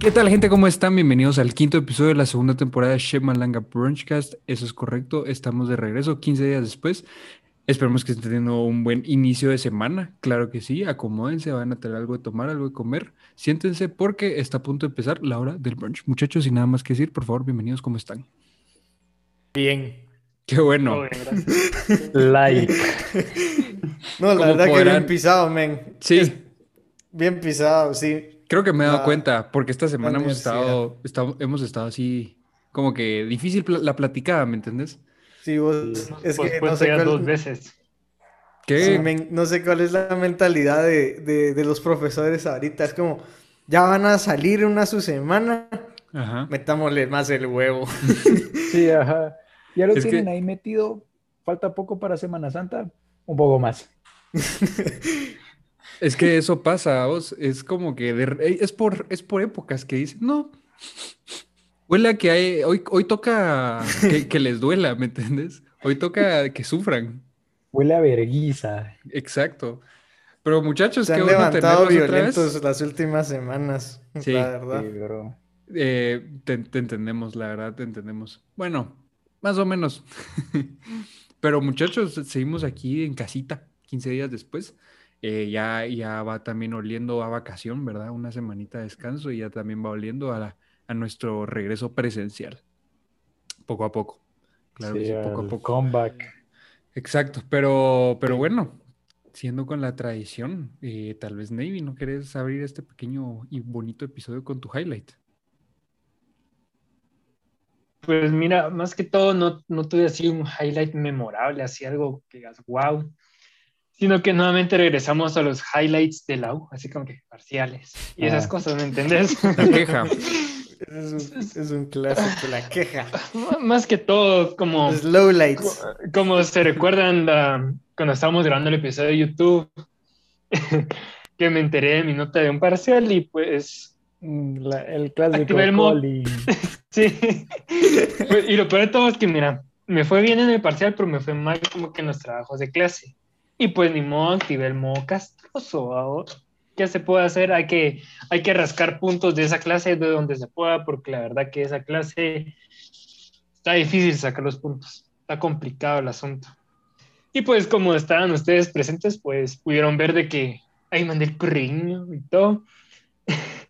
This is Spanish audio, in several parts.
¿Qué tal, gente? ¿Cómo están? Bienvenidos al quinto episodio de la segunda temporada de Chef Malanga Brunchcast. Eso es correcto, estamos de regreso 15 días después. Esperemos que estén teniendo un buen inicio de semana. Claro que sí, acomódense, van a tener algo de tomar, algo de comer. Siéntense porque está a punto de empezar la hora del brunch. Muchachos, sin nada más que decir, por favor, bienvenidos, ¿cómo están? Bien. Qué bueno. Bien, gracias. like. No, la verdad que bien pisado, men. Sí. Es Bien pisado, sí. Creo que me he dado La- cuenta, porque esta semana hemos estado, estado- hemos estado así, como que difícil pla- la platicada, ¿me entendés? Sí, vos, es Pues, que pues, no sé, cuál, dos veces. ¿Qué? sí, no sé cuál es la mentalidad de, de- de los profesores ahorita. Es como, ya van a salir una su semana, Ajá. metámosle más el huevo. Sí, ajá. Ya lo Es que- tienen ahí metido. Falta poco para Semana Santa. Un poco más. Es que eso pasa, vos. Es como que de- es por, es por épocas que dicen, no. Huele a que hay, hoy, hoy toca que, que les duela, ¿me entiendes? Hoy toca que sufran. Huele a verguiza. Exacto. Pero muchachos, Se qué han bueno otra vez. violentos las últimas semanas, Sí, la verdad. Sí, bro. Eh, te, te entendemos, la verdad, te entendemos. Bueno, más o menos. Pero muchachos, seguimos aquí en casita, 15 días después. Eh, ya, ya va también oliendo a vacación, ¿verdad? Una semanita de descanso y ya también va oliendo a, la- a nuestro regreso presencial. Poco a poco. Claro que Sí, sí, poco a poco. comeback. Exacto, pero, pero bueno, siendo con la tradición, eh, tal vez Navy, ¿no querés abrir este pequeño y bonito episodio con tu highlight? Pues mira, más que todo no, no tuve así un highlight memorable, así algo que digas, wow. Sino que nuevamente regresamos a los highlights de la U, así como que parciales y esas Ah. cosas, ¿me entendés? La queja. Es un, es un clásico, la queja. más que todo, como, Los lowlights. como se recuerdan la- cuando estábamos grabando el episodio de YouTube, que me enteré de mi nota de un parcial y pues Mm, la- el clásico el. Coli. Sí. Y lo peor de todo es que, mira, me fue bien en el parcial, pero me fue mal como que en los trabajos de clase. Y pues ni modo, activé el modo castroso. ahora. ¿Qué se puede hacer? Hay que, hay que rascar puntos de esa clase de donde se pueda, porque la verdad que esa clase está difícil sacar los puntos. Está complicado el asunto. Y pues como estaban ustedes presentes, pues pudieron ver de que ahí mandé el currículum y todo.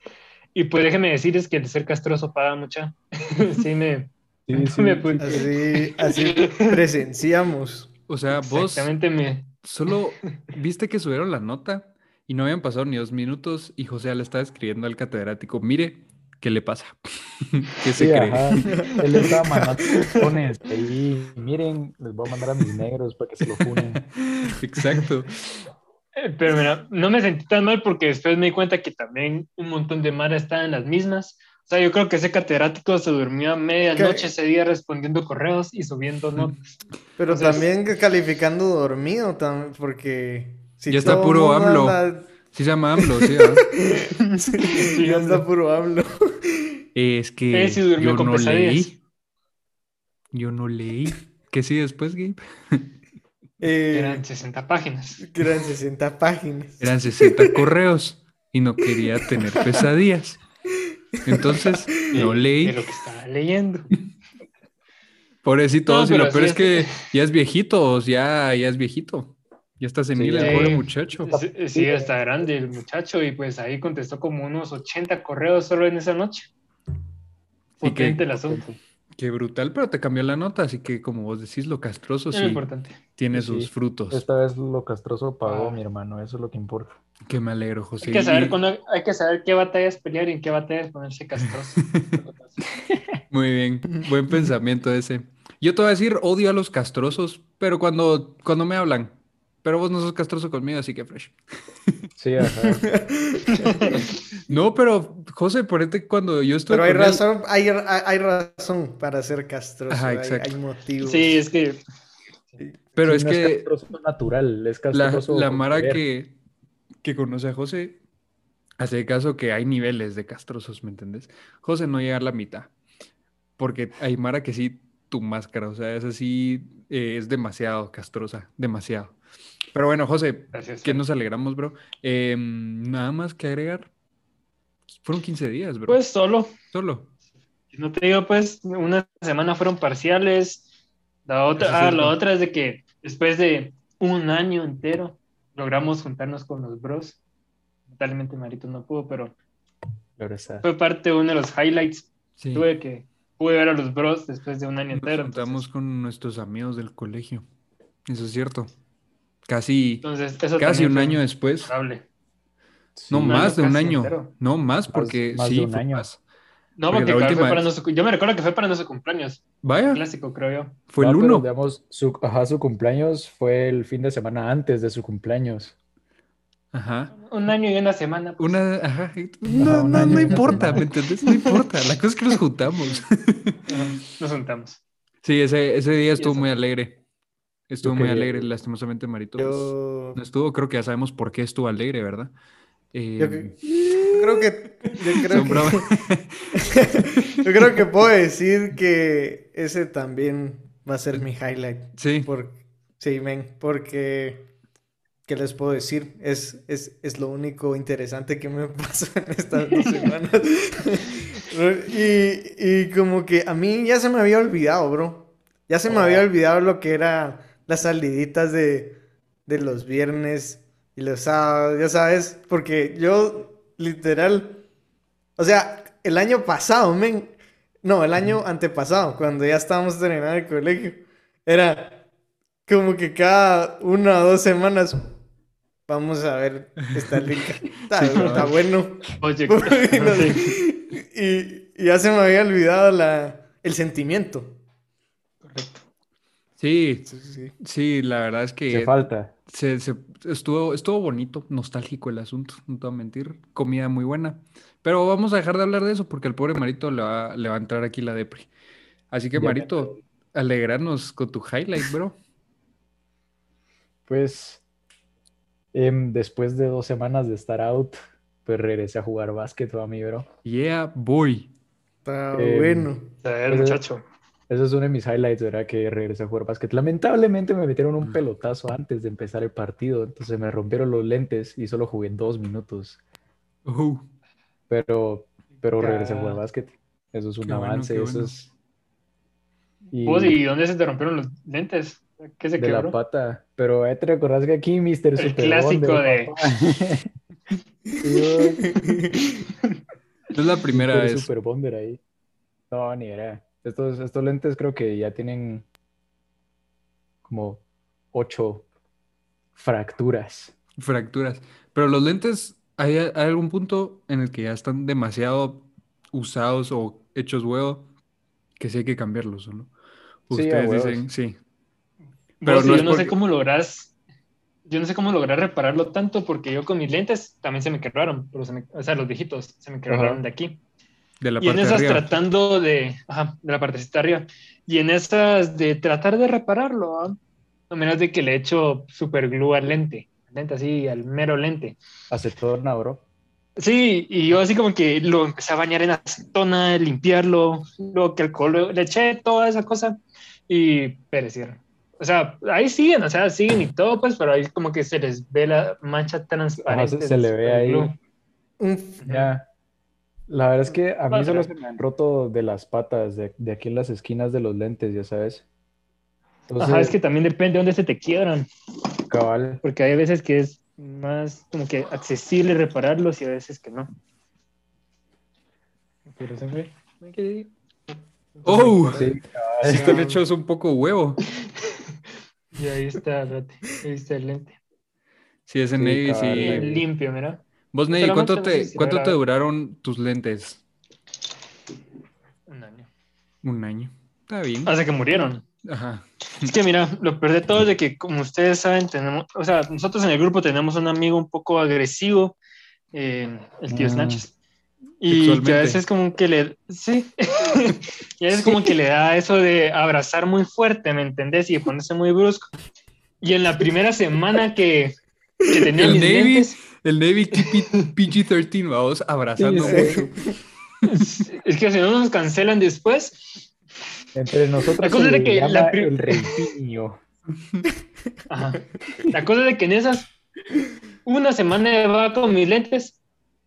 Y pues déjenme decirles que el ser castroso paga mucha. sí, me. Sí, sí, me Así, así presenciamos. O sea, vos Exactamente me. Solo viste que subieron la nota y no habían pasado ni dos minutos y José le estaba escribiendo al catedrático, mire, ¿qué le pasa? ¿Qué se Sí, cree? ajá. Él estaba mandando pones ahí. Miren, les voy a mandar a mis negros para que se lo funen. Exacto. eh, Pero mira, no me sentí tan mal porque después me di cuenta que también un montón de Mara estaba en las mismas. O sea, yo creo que ese catedrático se durmió a medianoche ese día respondiendo correos y subiendo notas. Pero Entonces- también calificando dormido, tam- porque... Si Ya está puro AMLO. anda- Sí se llama AMLO, sí. ya está puro AMLO. Es que Eh, sí yo con no pesadillas. leí. Yo no leí. ¿Qué sí después, Gabe? Eh, Eran 60 páginas. eran 60 páginas. Eran 60 correos y no quería tener pesadillas. Entonces, no De leí. lo que estaba leyendo. Pobrecito, No, y lo peor sí es que ya es viejito, ya, ya es viejito. Ya está senil el pobre muchacho. Sí, sí, está grande el muchacho y pues ahí contestó como unos 80 correos solo en esa noche. Potente el asunto. Qué brutal, pero te cambió la nota, así que como vos decís, lo castroso Es sí importante. tiene Sí. sus frutos. Esta vez lo castroso pagó, Ah. mi hermano. Eso es lo que importa. Que me alegro, José. Hay que saber cuándo- hay que saber qué batallas pelear y en qué batallas ponerse castroso. Muy bien, buen pensamiento ese. Yo te voy a decir, odio a los castrosos, pero cuando, cuando me hablan. Pero vos no sos castroso conmigo, así que fresh. Sí, ajá. No, pero José, ponete cuando yo estuve Pero hay él- razón, hay, hay- hay razón para ser castroso. Ajá, hay- exacto. hay, motivos. Sí, es que Pero Sí, es no que castroso natural, es la, castroso. la por Mara que, que conoce a José hace caso que hay niveles de castrosos, ¿me entendés? José no llega a la mitad. Porque hay Mara que sí, tu máscara, o sea, es así, eh, es demasiado castrosa, demasiado. Pero bueno, José, Gracias. que nos alegramos, bro. Eh, nada más que agregar. Fueron 15 días, bro. Pues solo. Solo. No te digo, pues, una semana fueron parciales. La otra, ah, la otra es de que después de un año entero logramos juntarnos con los bros. Lamentablemente Marito no pudo, pero fue parte de uno de los highlights. Sí. Tuve que pude ver a los bros después de un año Nos entero. juntamos Entonces, con nuestros amigos del colegio. Eso es cierto. Casi, entonces eso casi un año después. No, más de un año. entero. No, más porque más sí, un fue año. más. No, Porque porque, la fue última para nuestro- yo me recuerdo que fue para nuestro cumpleaños. Vaya, Clásico, creo yo. fue el No, pero, 1. digamos, su, ajá, su cumpleaños fue el fin de semana antes de su cumpleaños. Ajá. Un año y una semana. pues. Una, ajá. No, un no, no importa. ¿me entendés? No importa. La cosa es que nos juntamos. Nos juntamos. Sí, ese, ese día estuvo muy alegre. Estuvo muy alegre, lastimosamente Marito. pues, No estuvo, creo que ya sabemos por qué estuvo alegre, ¿verdad? Eh, yo que- yo creo que yo creo que, yo creo que puedo decir que ese también va a ser mi highlight. Sí, Por, sí, men, porque ¿qué les puedo decir? Es, es, es lo único interesante que me pasó en estas dos semanas. y, y como que a mí ya se me había olvidado, bro. Ya se me había olvidado lo que era las saliditas de, de los viernes y los sábados, ya sabes, porque yo literal, o sea, el año pasado, men, no, el año antepasado, cuando ya estábamos terminando el colegio, era como que cada una o dos semanas vamos a ver esta liga. Está, Sí, está bueno. Oye, y, y ya se me había olvidado la, el sentimiento. correcto. Sí, Sí, sí, sí. la verdad es que falta. se, se- estuvo, estuvo bonito, nostálgico el asunto, no te voy a mentir. Comida muy buena. Pero vamos a dejar de hablar de eso porque al pobre Marito le va, le va a entrar aquí la depre. Así que, Ya me Marito, alegrarnos con tu highlight, bro. Pues em, después de dos semanas de estar out, pues regresé a jugar básquet, a mi bro. Yeah, boy. Está Eh, bueno. A ver, Pues, muchacho. Ese es uno de mis highlights, ¿verdad? Que regresé a jugar básquet. Lamentablemente me metieron un pelotazo antes de empezar el partido, entonces me rompieron los lentes y solo jugué dos minutos. Uh, Pero, pero regresé a jugar básquet. Eso es un Qué bueno, avance, eso es... Y ¿Vos y dónde se te rompieron los lentes? ¿Qué se de la pata. Pero ahí te recordás que aquí Mr. Super clásico de- es la primera vez. Super Bonder ahí. No, ni idea. Estos, estos lentes creo que ya tienen como ocho fracturas. Fracturas. Pero los lentes, ¿hay, hay algún punto en el que ya están demasiado usados o hechos huevo que sí hay que cambiarlos, ¿o no? Sí, Ustedes huevos. dicen, sí. Pero y no yo es no sé cómo lográs, yo no sé cómo lograr repararlo tanto porque yo con mis lentes también se me quebraron, pero se me- o sea, los viejitos se me quebraron Ajá. de aquí. De la Y en parte de esas arriba. tratando de, ajá, de la partecita de arriba, y en esas de tratar de repararlo, ¿ah? no menos de que le echo super glue al lente, al lente así, al mero lente. Acetona, bro. Sí, y yo así como que lo empecé a bañar en acetona, limpiarlo, luego que alcohol, le eché toda esa cosa y perecieron. O sea, ahí siguen, o sea, siguen y todo, pues, pero ahí como que se les ve la mancha transparente. se del le ve ahí. Ya. La verdad es que a mí solo se me han roto de las patas, de, de aquí en las esquinas de los lentes, ya sabes. Ajá, es Entonces, que también depende de dónde se te quiebran, cabal, porque hay veces que es más como que accesible repararlos y a veces que no. Pero se. ¿Me? ¡Oh! sí, Sí cabal. están hechos un poco huevo. Y ahí está, ahí está el lente. Sí, ese Sí, Navy, sí. Limpio, mira. Vos, Navy, Solamente ¿cuánto te, cuánto te duraron tus lentes? Un año. Un año. Está bien. Hasta que murieron. Ajá. Es que mira, lo peor de todo es de que, como ustedes saben, tenemos, o sea, nosotros en el grupo tenemos un amigo un poco agresivo, eh, el tío Mm. Snatches. Y que a veces como que le, sí, y a veces como que le da eso de abrazar muy fuerte, ¿me entendés? Y de ponerse muy brusco. Y en la primera semana que, que tenía El mis Navy, lentes, el Navy keep it PG-13, vamos, abrazando Sí, mucho. es que si no nos cancelan después, entre nosotros La cosa se es que la llama el. Ajá. La cosa es de que en esas, una semana va con mis lentes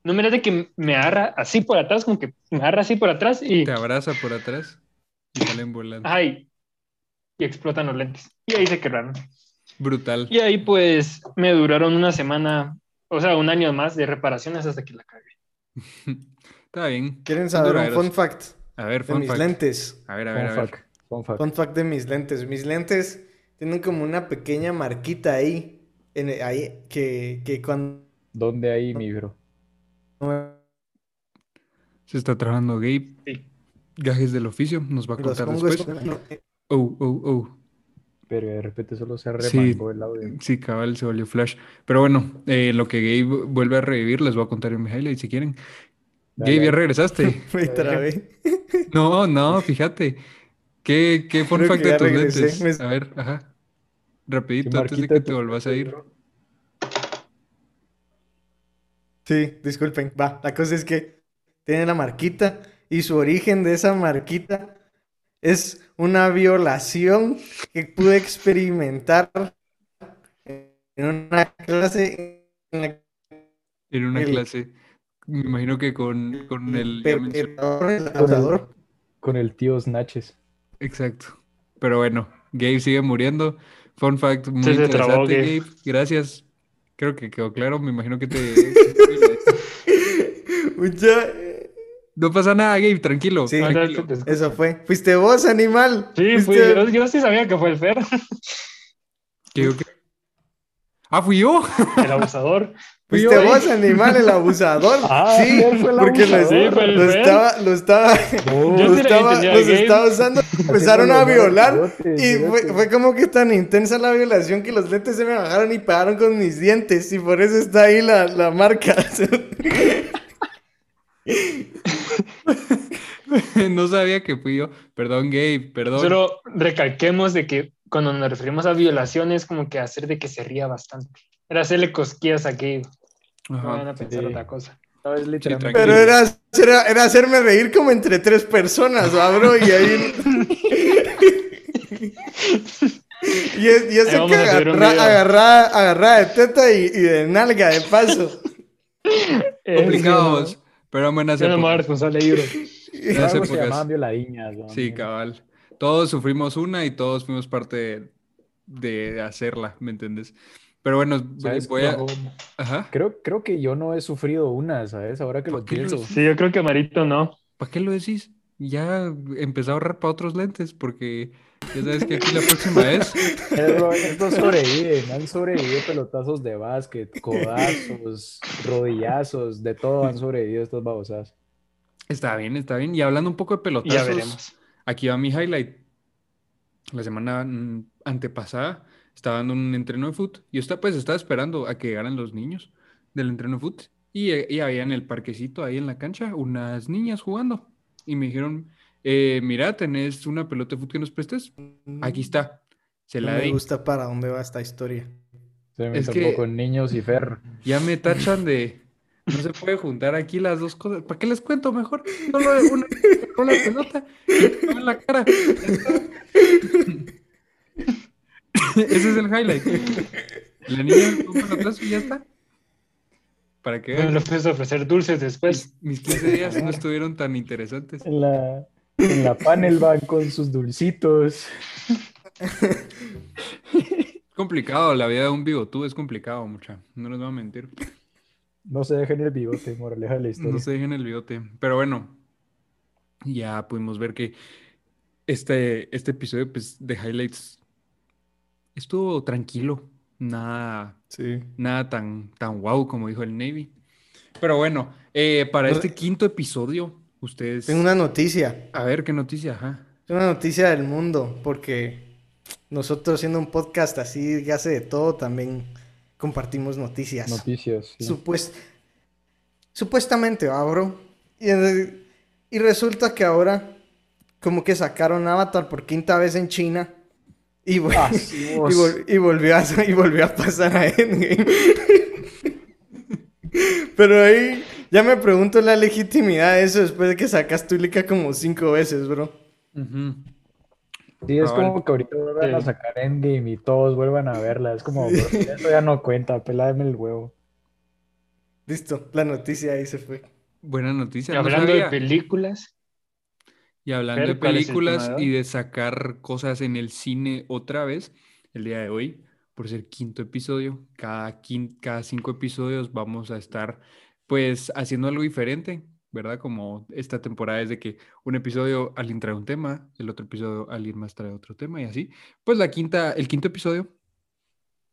No mira de que me agarra así por atrás, como que me agarra así por atrás y. Te abraza por atrás y salen volando. Ay. Y explotan los lentes. Y ahí se quebraron. Brutal. Y ahí pues me duraron una semana, o sea, un año más de reparaciones hasta que la cagué. Está bien. ¿Quieren saber un fun fact A ver, de fun mis fact. lentes? A ver, a ver, a ver. fact, fun fact. Fun fact de mis lentes. Mis lentes tienen como una pequeña marquita ahí, en, ahí que, que cuando... ¿Dónde hay mi bro? Se está trabajando Gabe. Sí. Gajes del oficio. Nos va a contar después. es- Oh, oh, oh. Pero de repente solo se Sí. remangó el audio. Sí, cabal, se volvió flash. Pero bueno, eh, lo que Gabe vuelve a revivir, les voy a contar en mi highlight si quieren. Dale, Gabe, ya regresaste. Me trabé. No, no, fíjate. ¿Qué, qué fun Creo fact de tus regresé. lentes? Me- A ver, ajá. ¿Qué Rapidito, antes de marquita que te tu volvás a ir. Sí, disculpen. Va, la cosa es que tiene la marquita y su origen de esa marquita es una violación que pude experimentar en una clase en la En una El- clase. Me imagino que con, con el... el abusador. Con el tío Snatches. Exacto. Pero bueno, Gabe sigue muriendo. Fun fact muy trabó, interesante, Gabe. Gabe. Gracias. Creo que quedó claro. Me imagino que te... Mucha- No pasa nada, Gabe, tranquilo. Sí. tranquilo. Eso fue. Fuiste vos, animal. Sí, fui yo, yo sí sabía que fue el Fer, ¿Qué- qué? Ah, fui yo. el abusador. Fuiste Yo, eh. vos, animal, el abusador. Ah, sí, fue el porque lo, abusador. Sí, fue el lo Fer. estaba, lo estaba, No, lo sí le estaba, a los Gabe. estaba usando, empezaron a violar y fue, fue como que tan intensa la violación que los lentes se me bajaron y pegaron con mis dientes y por eso está ahí la, la marca. No sabía que fui yo. Perdón, Gabe, perdón. Solo recalquemos de que cuando nos referimos a violaciones, como que hacer de que se ría bastante. Era hacerle cosquillas a Gabe. No Ajá. van a pensar sí. otra cosa. No, es literalmente. Pero era, era, era hacerme reír como entre tres personas, ¿va, bro? Y ahí... Y, es- y eso Ahí que agarra, video. agarrada, agarrada de teta y, y de nalga de paso. Complicados. Pero en buenas Yo épocas. responsable de. En se épocas. violadiñas. ¿no? Sí, cabal. Todos sufrimos una y todos fuimos parte de, de hacerla, ¿me entiendes? Pero bueno, ¿Sabes? voy a... Ajá. Creo, creo que yo no he sufrido una, ¿sabes? Ahora que lo pienso. Sí, yo creo que Marito no. ¿Para qué lo decís? Ya empecé a ahorrar para otros lentes porque ya sabes que aquí la próxima vez... Pero estos sobreviven, han sobrevivido pelotazos de básquet, codazos, rodillazos, de todo han sobrevivido estos babosadas. Está bien, está bien. Y hablando un poco de pelotazos... Ya veremos. Aquí va mi highlight. La semana mm, antepasada estaba dando un entreno de foot. y Yo estaba, pues, estaba esperando a que llegaran los niños del entreno de foot. Y, eh, y había en el parquecito, ahí en la cancha, unas niñas jugando. Y me dijeron, eh, mira, ¿tenés una pelota de foot que nos prestes? Aquí está. Se No la me di. gusta para dónde va esta historia. Se me Es que- con niños y Fer. Ya me tachan de... No se puede juntar aquí las dos cosas. ¿Para qué les cuento mejor? Solo de una, solo la pelota y en la cara. Ese es el highlight. La niña con pelotazo y ya está. Para que Me vean. lo puedes ofrecer dulces después. Mis, mis 15 días no estuvieron tan interesantes. En la, en la panel van con sus dulcitos. Complicado, la vida de un bigotú es complicado, mucha. No les voy a mentir. No se dejen el bigote, moraleja de la historia. No se dejen el bigote. Pero bueno, ya pudimos ver que este, este episodio pues, de highlights estuvo tranquilo. Nada, Sí. nada tan, tan wow como dijo el Navy. Pero bueno, eh, para este quinto episodio, ustedes... Tengo una noticia. A ver, ¿qué noticia? Ajá. Tengo una noticia del mundo, porque nosotros siendo un podcast así que hace de todo, también compartimos noticias. Noticias. sí. Supuest- Supuestamente, ¿va, bro? Y, eh, y resulta que ahora como que sacaron Avatar por quinta vez en China y, vol- Ah, sí, y, vos. vol- y volvió a, y volvió a pasar a Endgame. Pero ahí ya me pregunto la legitimidad de eso después de que sacas Tulica como cinco veces, bro. Sí, es Cabal. como que ahorita vuelvan a sacar Endgame y todos vuelvan a verla. Es como, bro, eso ya no cuenta, peládeme el huevo. Listo, la noticia ahí se fue. Buena noticia. Y no hablando de películas, Y hablando de ¿cuál es el películas y de sacar cosas en el cine otra vez, el día de hoy, por ser quinto episodio, cada, quin- cada cinco episodios vamos a estar pues haciendo algo diferente, ¿verdad? Como esta temporada es de que un episodio alguien trae un tema, el otro episodio alguien más trae otro tema y así. Pues la quinta, el quinto episodio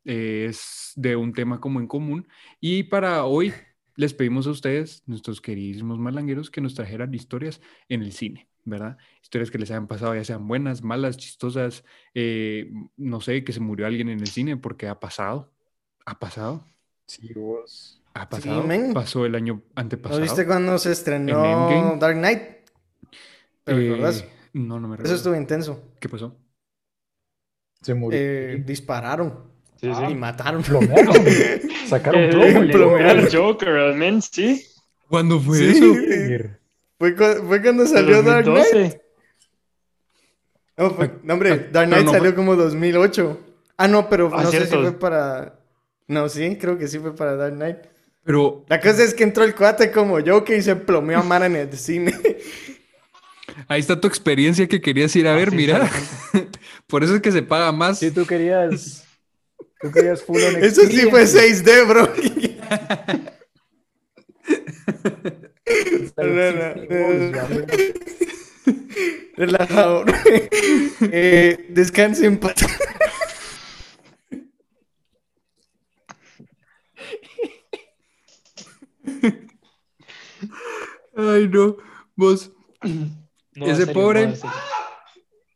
es de un tema como en común y para hoy les pedimos a ustedes, nuestros queridísimos malangueros, que nos trajeran historias en el cine, ¿verdad? Historias que les hayan pasado, ya sean buenas, malas, chistosas, eh, no sé, que se murió alguien en el cine porque ha pasado, ha pasado, Sí, vos. Ha pasado, pasó el año ¿No antepasado. viste cuando se estrenó. Dark Knight? ¿Te Eh, recordás? no, no me Eso recuerdo. estuvo intenso. ¿Qué pasó? Se murió. Eh, dispararon sí, y sí. mataron. Plomearon. Sacaron plomo. el- plomear. el Joker, al men, sí. ¿Cuándo fue Sí. eso? Fue, cu- fue cuando salió Dark Knight. 2012. No, fue- no, hombre, Ah, Dark Knight no salió como 2008. Ah, no, pero Ah, no sé si fue para... No, sí, creo que sí fue para Dark Knight. Pero La cosa es que entró el cuate como Joker y se plomeó a Mara en el cine. ahí está tu experiencia que querías ir a ver, Así mira. Por eso es que se paga más. Sí, tú querías. Tú querías full on Eso sí fue experience. 6D, bro. Está No, no, el no, no. 60 vos, Relajado. eh, descanse en paz. Ay, no. Vos. No, Ese pobre-.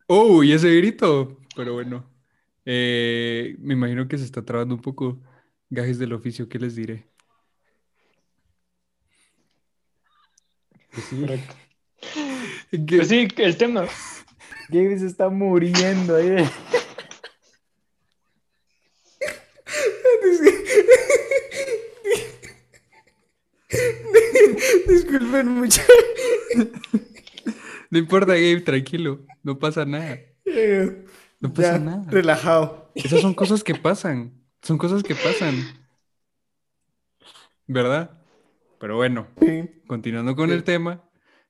Oh, y ese grito. Pero bueno. Eh, me imagino que se está trabando un poco. Gajes del oficio, ¿qué les diré? Pues sí, Correcto. Pues sí, el tema. Gabe se está muriendo ahí. Disculpen mucho. No importa, Gabe, tranquilo. No pasa nada. No pasa Ya, nada. relajado. Esas son cosas que pasan. Son cosas que pasan. ¿Verdad? Pero bueno, Sí. continuando con Sí. el tema,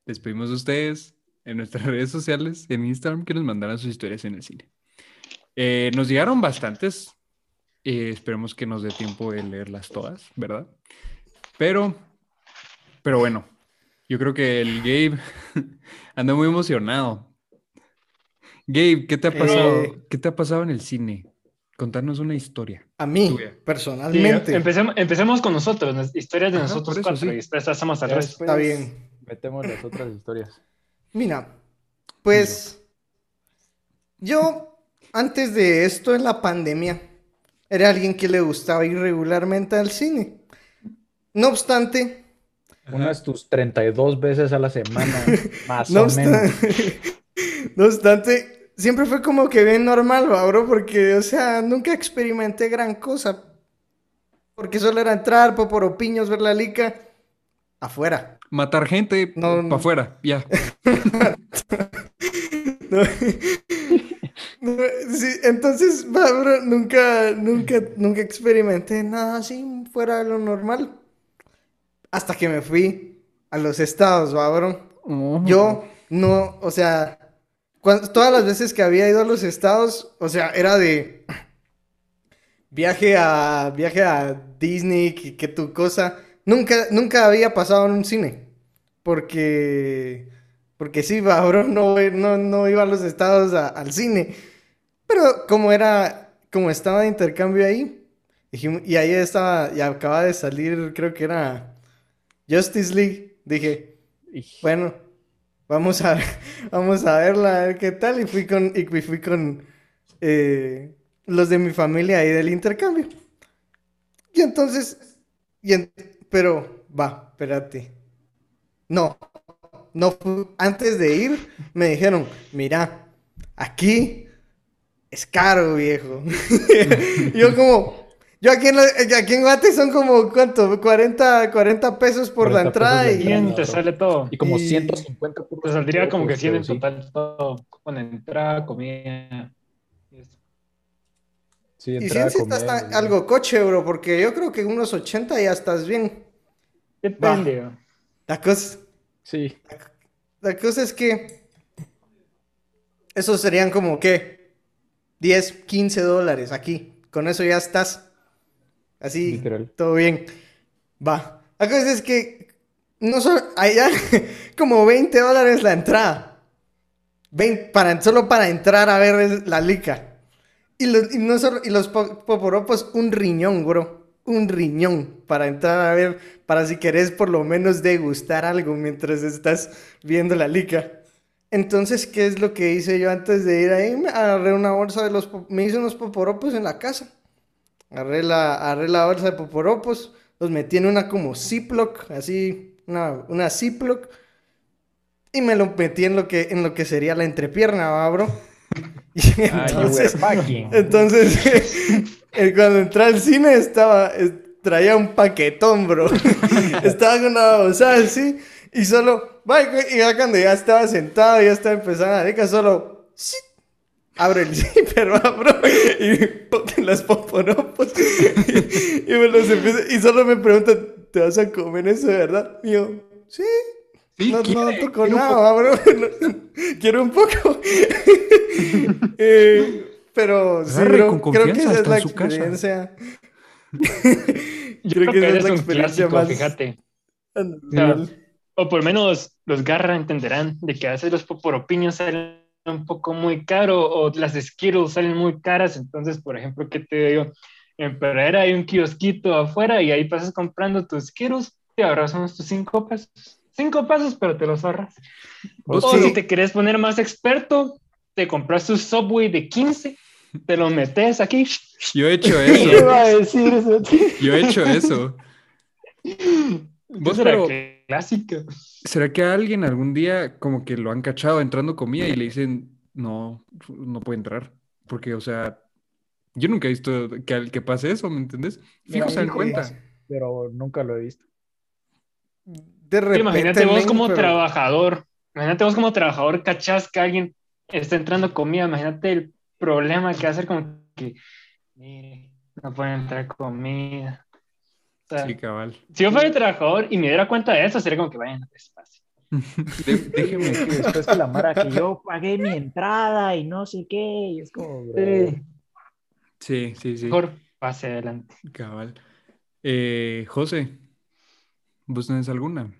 les pedimos a ustedes en nuestras redes sociales, en Instagram, que nos mandaran sus historias en el cine. Eh, nos llegaron bastantes. eh, esperemos que nos dé tiempo de leerlas todas, ¿verdad? Pero, pero bueno, yo creo que el Gabe anda muy emocionado. Gabe, ¿qué te ha pasado? Eh. ¿Qué te ha pasado en el cine? Contarnos una historia. A mí, Tuya. Sí, personalmente. empecemos, empecemos con nosotros, las historias de Ajá, nosotros eso, cuatro, sí. y después pasamos al resto. Está bien. Metemos las otras historias. Mira, pues yo antes de esto en la pandemia era alguien que le gustaba ir regularmente al cine. No obstante, Unas tus 32 veces a la semana, más no o menos. no obstante, siempre fue como que bien normal, ¿va, bro, porque, o sea, nunca experimenté gran cosa. Porque solo era entrar, poporopiños, ver la lica, afuera. Matar gente No, para no. afuera, ya. No. No, sí, entonces, bro, nunca, nunca, nunca experimenté nada así fuera de lo normal. Hasta que me fui a los estados, va, bro. Yo no, o sea, cuan- todas las veces que había ido a los estados, o sea, era de viaje a, viaje a Disney, que, que tu cosa. Nunca, nunca había pasado en un cine. Porque, porque sí, va, bro, no, no, no iba a los estados a- al cine. Pero como era, como estaba de intercambio ahí, y ahí estaba, y acaba de salir, creo que era Justice League. Dije, bueno, vamos a, vamos a verla, a ver qué tal. Y fui con, y fui con eh, los de mi familia ahí del intercambio. Y entonces, y en- pero, va, espérate. No, no fui- antes de ir, me dijeron, mira, aquí es caro, viejo. Yo como, yo aquí en, la- aquí en Guate son como, ¿cuánto? 40, 40 pesos por la 40 entrada pesos de y... entrada. 100 te sale todo. Y como Y- 150 por Te saldría como que 100 en sí. total todo, con entrada, comida. y. Sí, Y entrada, 100 sí estás sí. algo coche, bro, porque yo creo que unos 80 ya estás bien. Depende. La cosa, Sí. la cosa es que esos serían como, ¿qué? 10, 15 dólares aquí. Con eso ya estás. Así, Literal. todo bien. Va. La cosa es que no solo, allá como 20 dólares la entrada. 20 para, solo para entrar a ver la lica. Y los, y no solo- y los po- poporopos, un riñón, bro. Un riñón para entrar a ver, para si querés por lo menos degustar algo mientras estás viendo la lica. Entonces, ¿qué es lo que hice yo antes de ir ahí? Me agarré una bolsa de los... Me hice unos poporopos en la casa. Agarré la, agarré la bolsa de poporopos, los metí en una como Ziploc, así, una, una Ziploc, y me lo metí en lo que, en lo que sería la entrepierna, ¿va, bro? Y entonces, packing. entonces cuando entré al cine estaba, traía un paquetón, bro. estaba con una babosada así, y solo, y ya cuando ya estaba sentado, ya estaba empezando rica, solo, ¡sí! Abro el zipper, va, bro, y las poporopos, y, y me los empiezo, y solo me preguntan, ¿te vas a comer eso de verdad? Y yo, sí, Sí, no, no toco nada, va, bro, No, quiero un poco. Eh, pero sí, con creo que esa es la experiencia. Yo Creo creo que que esa es la experiencia clásico, más- fíjate. Natural. O por lo menos los garra entenderán de que a veces los poporopiños salen un poco muy caros o las Skittles salen muy caras. Entonces, por ejemplo, ¿qué te digo? En Pereira hay un kiosquito afuera y ahí pasas comprando tus Skittles, te ahorras unos tus cinco pesos. Cinco pesos, pero te los ahorras. O sí. si te querés poner más experto, te compras tu Subway de 15, te lo metes aquí. Yo he hecho ¿Qué eso. Yo he hecho eso. Vos, clásica. ¿Será que a alguien algún día como que lo han cachado entrando comida y le dicen, no, no puede entrar? Porque, o sea, yo nunca he visto que, al- que pase eso, ¿me entendés? Fijo se dan cuenta. Pero nunca lo he visto. De repente, Imagínate vos como pero- trabajador, imagínate vos como trabajador, cachás que alguien está entrando comida, imagínate el problema que va a ser como que, mire, no puede entrar comida. O sea, Sí, cabal. si yo fuera trabajador y me diera cuenta de eso, sería como que vayan despacio. De- déjeme. Y después que la Mara que yo pagué mi entrada y no sé qué. Y es como, bro. Sí, sí, sí. Mejor pase adelante. Cabal. Eh, José, ¿vos tenés alguna?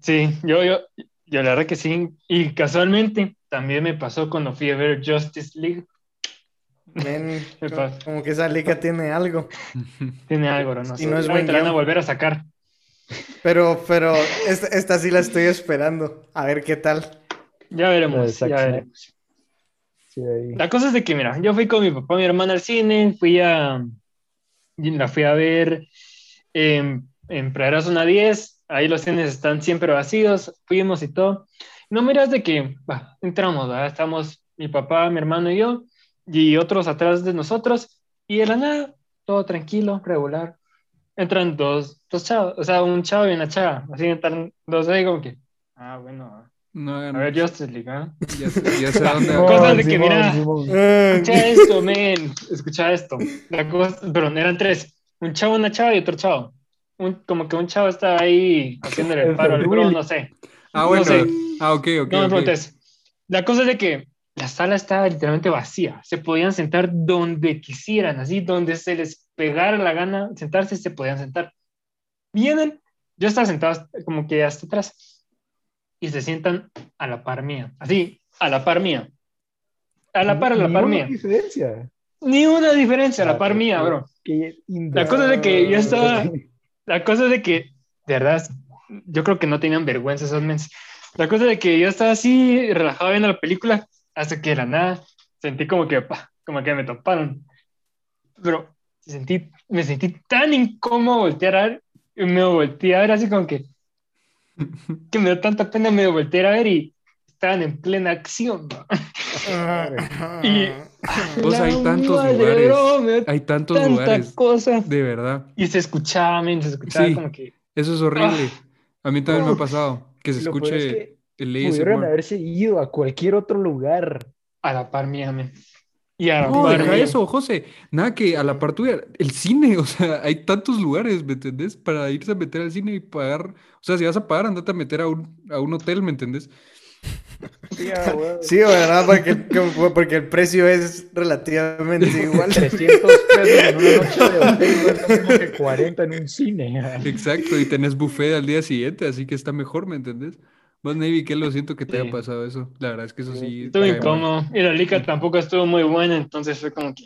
Sí, yo, yo, yo la verdad que sí. Y casualmente también me pasó cuando fui a ver Justice League. como, que esa liga tiene algo. Tiene algo, ¿no? No Y sé. no es Ahorita buen la van a volver a sacar. Pero, pero esta, esta sí la estoy esperando. A ver qué tal. Ya veremos, ya Snyder. veremos. Sí, ahí. La cosa es de que, mira, yo fui con mi papá y mi hermana al cine, fui a, la fui a ver en, en Pradera Zona 10, ahí los cines están siempre vacíos, fuimos y todo. No miras de que, entramos, ¿verdad? estamos mi papá, mi hermano y yo, y otros atrás de nosotros, y de la nada, todo tranquilo, regular. Entran dos, dos chavos, o sea, un chavo y una chava, así entran dos ahí como que, ah, bueno, No a ver, Justice League, ¿ah? ya, sé- ya sé a dónde No, va. Cosas de que, mira, Simón. Eh, Escucha esto, men. Escucha esto. La cosa, perdón, eran tres. Un chavo, una chava y otro chavo. Un- como que un chavo estaba ahí haciéndole el paro al bro, no sé. Ah, bueno. sé. Ah, ok, ok. No me ok. preguntes. La cosa es de que la sala estaba literalmente vacía. Se podían sentar donde quisieran, así, donde se les pegara la gana sentarse, se podían sentar. Vienen, yo estaba sentado como que hasta atrás y se sientan a la par mía, así, a la par mía. A la par, a la Ni par una mía. diferencia. Ni una diferencia a la Ah, par mía, bro. La cosa es de que yo estaba, la cosa es de que, de verdad, yo creo que no tenían vergüenza esos mens. La cosa es de que yo estaba así, relajado viendo la película, hasta que de la nada sentí como que, pa, como que me toparon. Pero sentí, me sentí tan incómodo voltear a ver, y me volteé a ver así como que, que me dio tanta pena, me volteé a ver y estaban en plena acción. bro. Y- Vos hay tantos madre, lugares. bro, Hay tantos lugares. cosa. De verdad. Y se escuchaba, men, se escuchaba Sí. como que. Eso es horrible. A mí también me ha pasado. Que se escuche el Pudieron haberse ido a cualquier otro lugar. A la par mía, men. Y a la No, par deja mío. eso, José. Nada que a la par tuya, el cine, o sea, hay tantos lugares, ¿me entendés? Para irse a meter al cine y pagar. O sea, si vas a pagar, andate a meter a un, a un hotel, ¿me entendés? Sí, ah, huevo. Sí, ¿verdad? Porque, como- porque el precio es relativamente igual. 300 pesos en una noche de hotel no es lo mismo que 40 en un cine. Exacto, y tenés buffet al día siguiente, así que está mejor, ¿me entendés? Vos, Navy, que lo siento que te Sí. haya pasado eso. La verdad es que eso sí. Estuvo incómodo. Y la lica tampoco estuvo muy buena, entonces fue como que.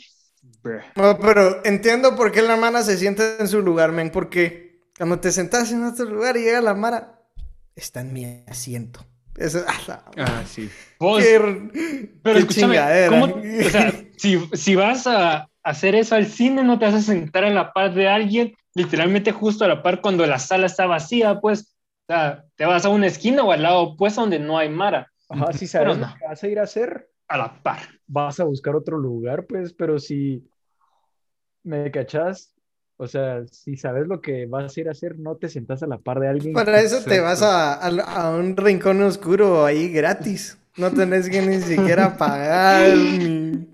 No, pero entiendo por qué la Mara se sienta en su lugar, men. Porque cuando te sentas en otro lugar y llega la Mara, está en mi asiento. Eso, ah, la- Ah, sí. Vos, qué- pero qué escúchame, chingadera. ¿cómo- o sea, si, si vas a hacer eso al cine, no te vas a sentar en la par de alguien, literalmente justo a la par cuando la sala está vacía, pues. O sea, te vas a una esquina o al lado opuesto donde no hay Mara. Ajá, si sabes no. lo que vas a ir a hacer, A la par. vas a buscar otro lugar, pues, pero si me cachás, o sea, si sabes lo que vas a ir a hacer, no te sientas a la par de alguien. Para eso te vas a, a- a un rincón oscuro ahí gratis. No tenés que ni siquiera pagar ni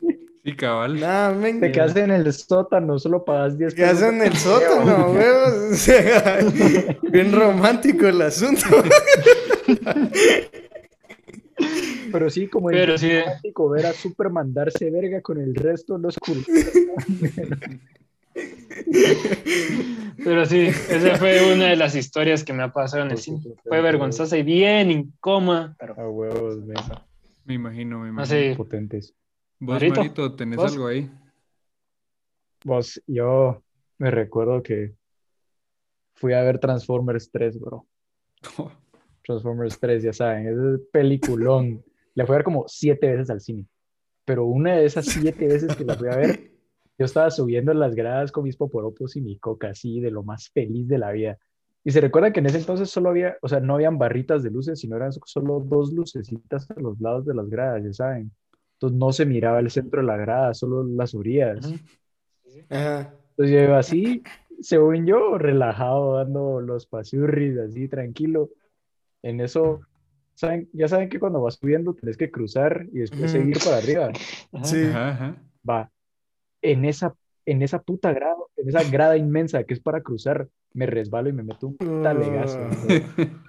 Sí, cabal. nada, men. Te quedas en el sótano, solo pagas 10 ¿Qué hacen en el sótano, huevos? O sea, bien romántico el asunto. Pero sí, como Pero es sí. romántico ver a Superman darse verga con el resto de los culos. Pero sí, esa fue una de las historias que me ha pasado en el cine. Fue vergonzosa y bien incómoda, pero A huevos, men, Me imagino, me no imagino. potentes. Vos, Marito, Marito, ¿tenés ¿vos? algo ahí? Vos, yo me recuerdo que fui a ver Transformers 3, bro. Transformers 3, ya saben, es peliculón. La fui a ver como siete veces al cine. Pero una de esas siete veces que la fui a ver, yo estaba subiendo las gradas con mis poporopos y mi coca, así, de lo más feliz de la vida. Y se recuerda que en ese entonces solo había, o sea, no habían barritas de luces, sino eran solo dos lucecitas a los lados de las gradas, ya saben. Entonces no se miraba el centro de la grada, solo las orillas. Ajá. Entonces yo iba así, según yo, relajado, dando los pasurris, así, tranquilo. En eso, ¿saben? Ya saben que cuando vas subiendo tenés que cruzar y después seguir para arriba. Ajá. Sí. Ajá, ajá. Va, en esa, en esa puta grada, en esa grada inmensa que es para cruzar, me resbalo y me meto un talegazo.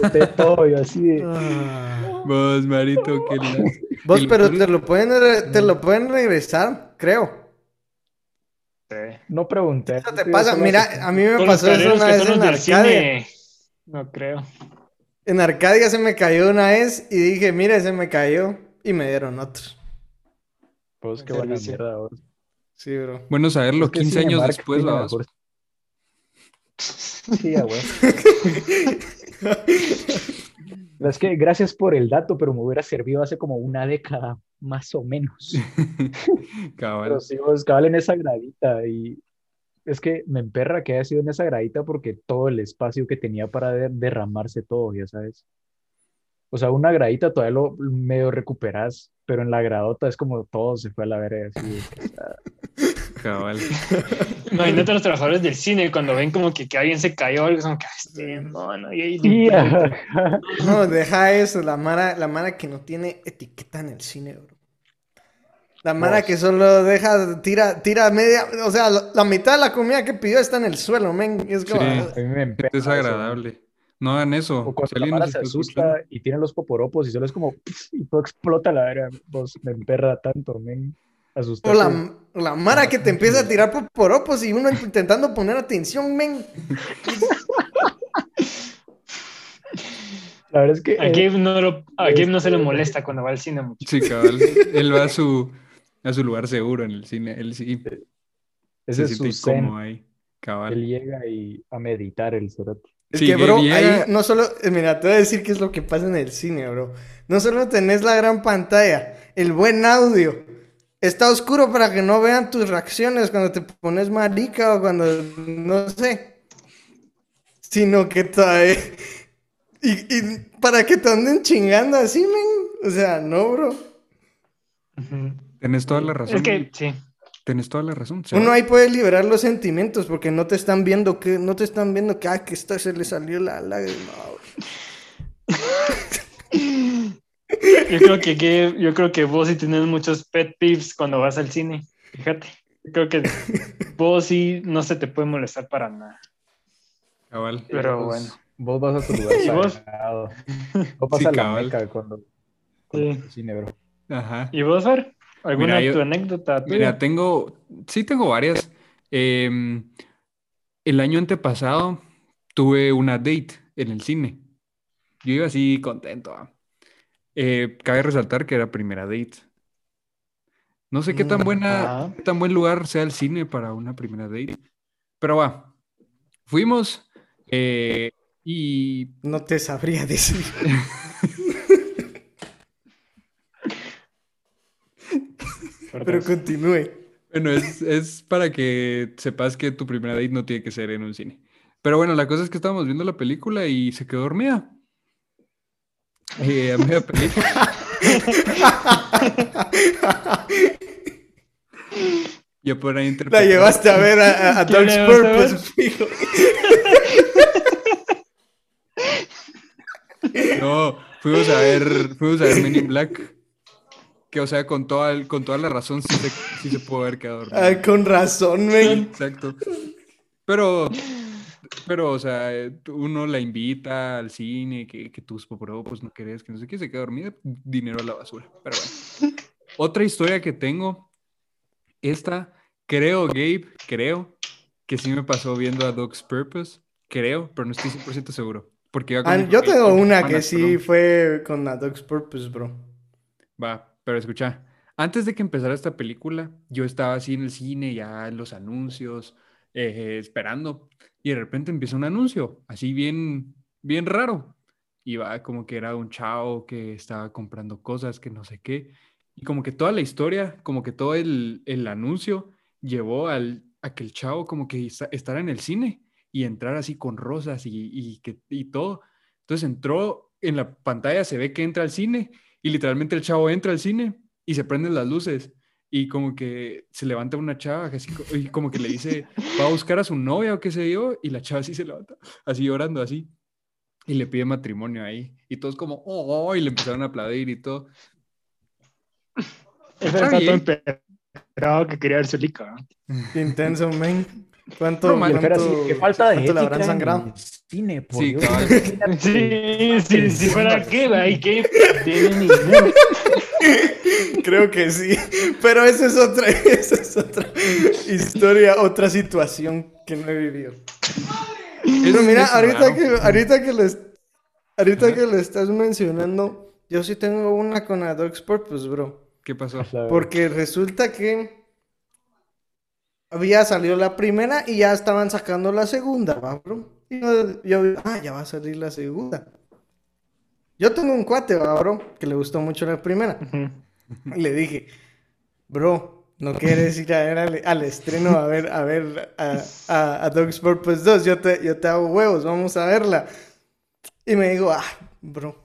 Boté todo yo así de... Ah. Vos, Marito, qué la- Vos, El- pero te lo pueden, re- te lo pueden regresar, creo. Sí. No pregunté. Eso te pasa. Mira, a mí me pasó eso una que vez en Arcadia. no creo. En Arcadia se me cayó una vez y dije, mira, se me cayó. Y me dieron otro. Pues qué Buen buena mierda. vos. Sí, bro. Bueno saberlo, Es que 15 años después, vamos. Sí, huevo. Es que gracias por el dato, pero me hubiera servido hace como una década, más o menos. Cabal. Pero sí, vos, cabal en esa gradita y es que me emperra que haya sido en esa gradita porque todo el espacio que tenía para de- derramarse todo, ya sabes. O sea, una gradita todavía lo medio recuperas, pero en la gradota es como todo se fue a la verga. así, o sea, Cabal. Imagínate a los trabajadores del cine cuando ven como que, que alguien se cayó, algo son que, "Ah, este, no, no, y ahí. No, deja eso. La Mara, la Mara que no tiene etiqueta en el cine, bro. La Mara Vos. que solo deja, tira, tira media, o sea, la, la mitad de la comida que pidió está en el suelo, men. Es como, Sí. ah, A mí me Es eso. agradable. No hagan eso. O cuando Si la alguien mara nos se está asusta escuchando. y tiene los poporopos y solo es como y todo explota la verga, pues me emperra tanto, men. O la, la Mara que te empieza a tirar por poropos y uno intentando poner atención, men. La verdad es que A eh, Gabe no, lo, a Gabe no se le Este- molesta cuando va al cine mucho. Sí, cabal. Él va a su, a su lugar seguro en el cine. Él sí ese se es su ahí. Cabal. Él llega y a meditar el cerote. Es Sí, que, bro, ahí no solo, eh, mira, te voy a decir qué es lo que pasa en el cine, bro. No solo tenés la gran pantalla, el buen audio. Está oscuro para que no vean tus reacciones cuando te pones marica o cuando, no sé. Sino que todavía... Y, y para que te anden chingando así, men. O sea, no, bro. Tenés toda la razón. Es que, sí. Tenés toda la razón. Uno ahí puede liberar los sentimientos porque no te están viendo que, no te están viendo que, ah, que esta se le salió la lágrima. bro. Yo creo que, que- yo creo que vos sí tenés muchos pet peeves cuando vas al cine. Fíjate. Yo creo que vos sí no se te puede molestar para nada. Cabal. Pero Vos- bueno. Vos vas a tu lugar ¿Y vos? Vos vas Sí, a la meca cuando, Sí. cuando vas al cine, bro. Ajá. ¿Y vos, Fer? ¿Alguna Mira, yo- tu anécdota tuya? Mira, tengo, sí tengo varias. Em, el año antepasado tuve una date en el cine. Yo iba así contento. ah. Eh, cabe resaltar que era primera date. No sé qué tan Mm, buena, qué tan buen lugar sea el cine para una primera date. Pero va, fuimos eh, y No te sabría decir. Pero continúe. Bueno, es, es para que sepas que tu primera date no tiene que ser en un cine. Pero bueno, la cosa es que estábamos viendo la película y se quedó dormida. Eh, a media película. Yo por ahí La interpreté. llevaste a ver a, a, a ¿Quién Dog's la ver? Purpose, fijo. No, fuimos a ver, fuimos a ver Men in Black. Que, o sea, con toda, el- con toda la razón sí se, sí se pudo haber quedado. Ay, con razón, men. Exacto. Pero, pero, o sea, eh, uno la invita al cine, que, que tus pues no querés, que no sé qué, se queda dormida, dinero a la basura. Pero bueno. Otra historia que tengo, esta, creo, Gabe, creo, que sí me pasó viendo a Dog's Purpose, creo, pero no estoy 100% seguro. Porque Ah, yo tengo una que sí perdón. fue con a Dog's Purpose, bro. Va, pero escucha, antes de que empezara esta película, yo estaba así en el cine, ya en los anuncios, eh, esperando, y de repente empieza un anuncio, así bien, bien raro. Y va como que era un chavo que estaba comprando cosas, que no sé qué. Y como que toda la historia, como que todo el, el anuncio llevó al, a que el chavo como que esta- estar en el cine y entrar así con rosas y, y, que, y todo. Entonces entró, en la pantalla se ve que entra al cine y literalmente el chavo entra al cine y se prenden las luces y como que se levanta una chava así, y como que le dice, va a buscar a su novia o qué sé yo, y la chava así se levanta, así llorando así, y le pide matrimonio ahí. Y todos como, oh, oh", y le empezaron a aplaudir y todo. Ese todo bien. emperrado que quería ver su lica. Intenso, men. ¿Cuánto, No, sí, cuánto- qué falta de habrán ética en sangrado? el cine, por Sí, Dios. cabal. Sí, sí, si fuera que, ahí que. Creo que sí. Pero esa es otra, esa es otra historia, otra situación que no he vivido. Pero mira, ahorita que, ahorita que lo, es- ahorita que lo estás mencionando, yo sí tengo una con a Dog's Purpose, bro. ¿Qué pasó? Porque resulta que había salido la primera y ya estaban sacando la segunda, ¿va, bro? Y yo, yo, ah, ya va a salir la segunda. Yo tengo un cuate, ¿va, bro? Que le gustó mucho la primera. Y le dije, bro, ¿no quieres ir a ver al, al estreno a ver, a ver a, a, a Dog's Purpose 2? Yo te, yo te hago huevos, vamos a verla. Y me dijo, ah, bro,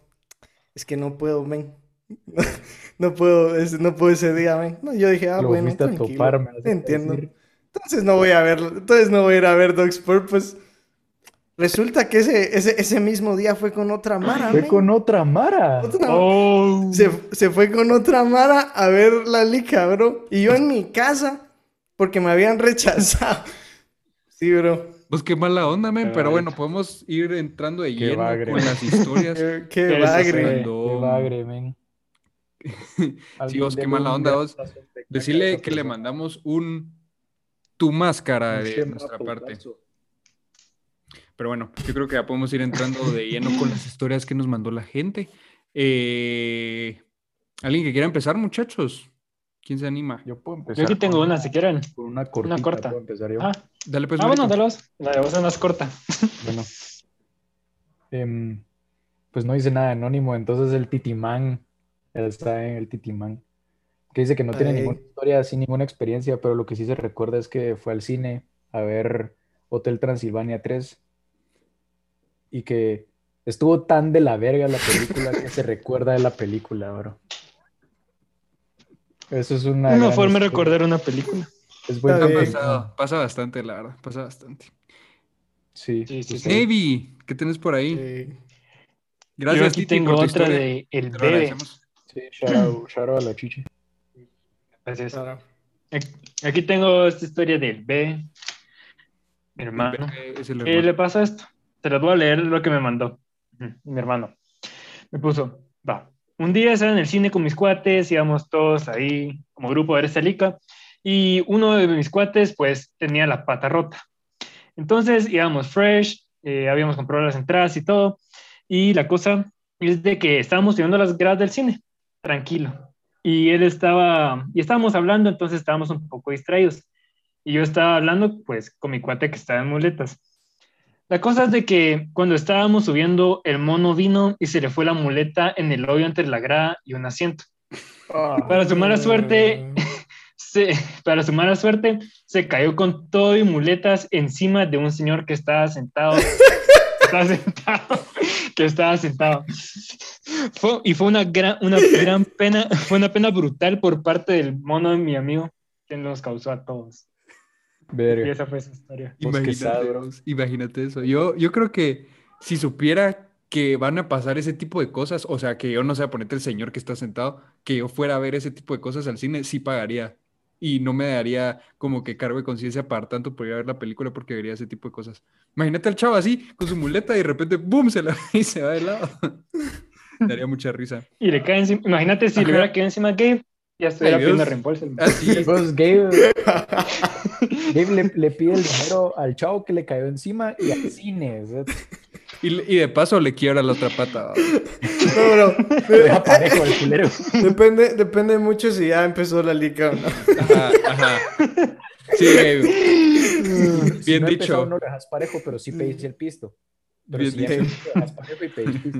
es que no puedo, men. No puedo, es- no puedo ese día, men. No, yo dije, ah, Lo bueno, tranquilo, topar, me vas a entiendo. Entonces no voy a ver, entonces no voy a ir a ver Dog's Purpose. Resulta que ese, ese, ese mismo día fue con otra Mara, Fue con otra Mara. Otra- Oh. se, se fue con otra Mara a ver la lica, bro. Y yo en mi casa, porque me habían rechazado. Sí, bro. Pues qué mala onda, men, pero bueno, podemos ir entrando de lleno con las historias. Qué, bagre. Cuando- Qué bagre, men. Sí, vos, qué mala onda, vos. Decirle que le mandamos un tu máscara de nuestra parte. Pero bueno, yo creo que ya podemos ir entrando de lleno con las historias que nos mandó la gente. Eh, ¿Alguien que quiera empezar, muchachos? ¿Quién se anima? Yo puedo empezar. Yo aquí tengo una, si quieren. Con una cortita. corta. puedo empezar yo. Ah, Dale pues, ah bueno, dale vos. La de vos es más corta. Bueno. Em, pues no dice nada anónimo, entonces el Titimán, está en el Titimán, que dice que no tiene Ay. ninguna historia, así ninguna experiencia, pero lo que sí se recuerda es que fue al cine a ver Hotel Transilvania 3 y que estuvo tan de la verga la película que se recuerda de la película, bro. Eso es una, Una forma de recordar una película. Es buen Está Ha bien. Titimán. pasado, pasa bastante, la verdad, pasa bastante. Sí, Sí, sí, pues sí. Navy, ¿qué tenés por ahí? Sí. Gracias, Yo aquí Titi, tengo por tu otra historia. de El Te lo Bebé. agradecemos. Sí, shout out, shout out a la chichi. Gracias. Aquí- tengo esta historia del B, mi hermano. Es el ¿Qué le pasó esto? Te lo voy a leer lo que me mandó mi hermano. Me puso, va, un día estaba en el cine con mis cuates, íbamos todos ahí como grupo de Arestalica, y uno de mis cuates pues tenía la pata rota. Entonces íbamos fresh, eh, habíamos comprado las entradas y todo, y la cosa es de que estábamos viendo las gradas del cine, tranquilo. Y él estaba, y estábamos hablando, entonces estábamos un poco distraídos. Y yo estaba hablando pues con mi cuate que estaba en muletas. La cosa es de que cuando estábamos subiendo, el mono vino y se le fue la muleta en el hoyo entre la grada y un asiento. Para su mala suerte, se, para su mala suerte, se cayó con todo y muletas encima de un señor que estaba sentado. estaba sentado. Que estaba sentado. Fue- y fue una gran, una gran pena, fue una pena brutal por parte del mono de mi amigo, que nos causó a todos. Y Verga. esa fue su historia. Pues Imagínate, imagínate eso. Yo, yo creo que si supiera que van a pasar ese tipo de cosas, o sea, que yo no sé, ponerte el señor que está sentado, que yo fuera a ver ese tipo de cosas al cine, sí pagaría. Y no me daría como que cargo de conciencia para tanto por ir a ver la película porque vería ese tipo de cosas. Imagínate al chavo así, con su muleta y de repente, ¡boom! se la y se va de lado. Daría mucha risa. Y le cae encima. Imagínate si le Ajá. hubiera quedado encima a Gabe, ya Ay, pidiendo reembolso. el- Así, Pues Gabe, Gabe le, le pide el dinero al chavo que le cayó encima y al cine. y, y de paso le quiebra la otra pata. No, bro. lo deja parejo el culero. Depende, depende mucho si ya empezó la liga o no. Ajá, ajá. Sí, Gabe. Si Bien no ha dicho. empezado, no dejas parejo, pero sí pedís el pisto. Pero Bien si ya dicho. empezó, lo dejas parejo y pedís pisto.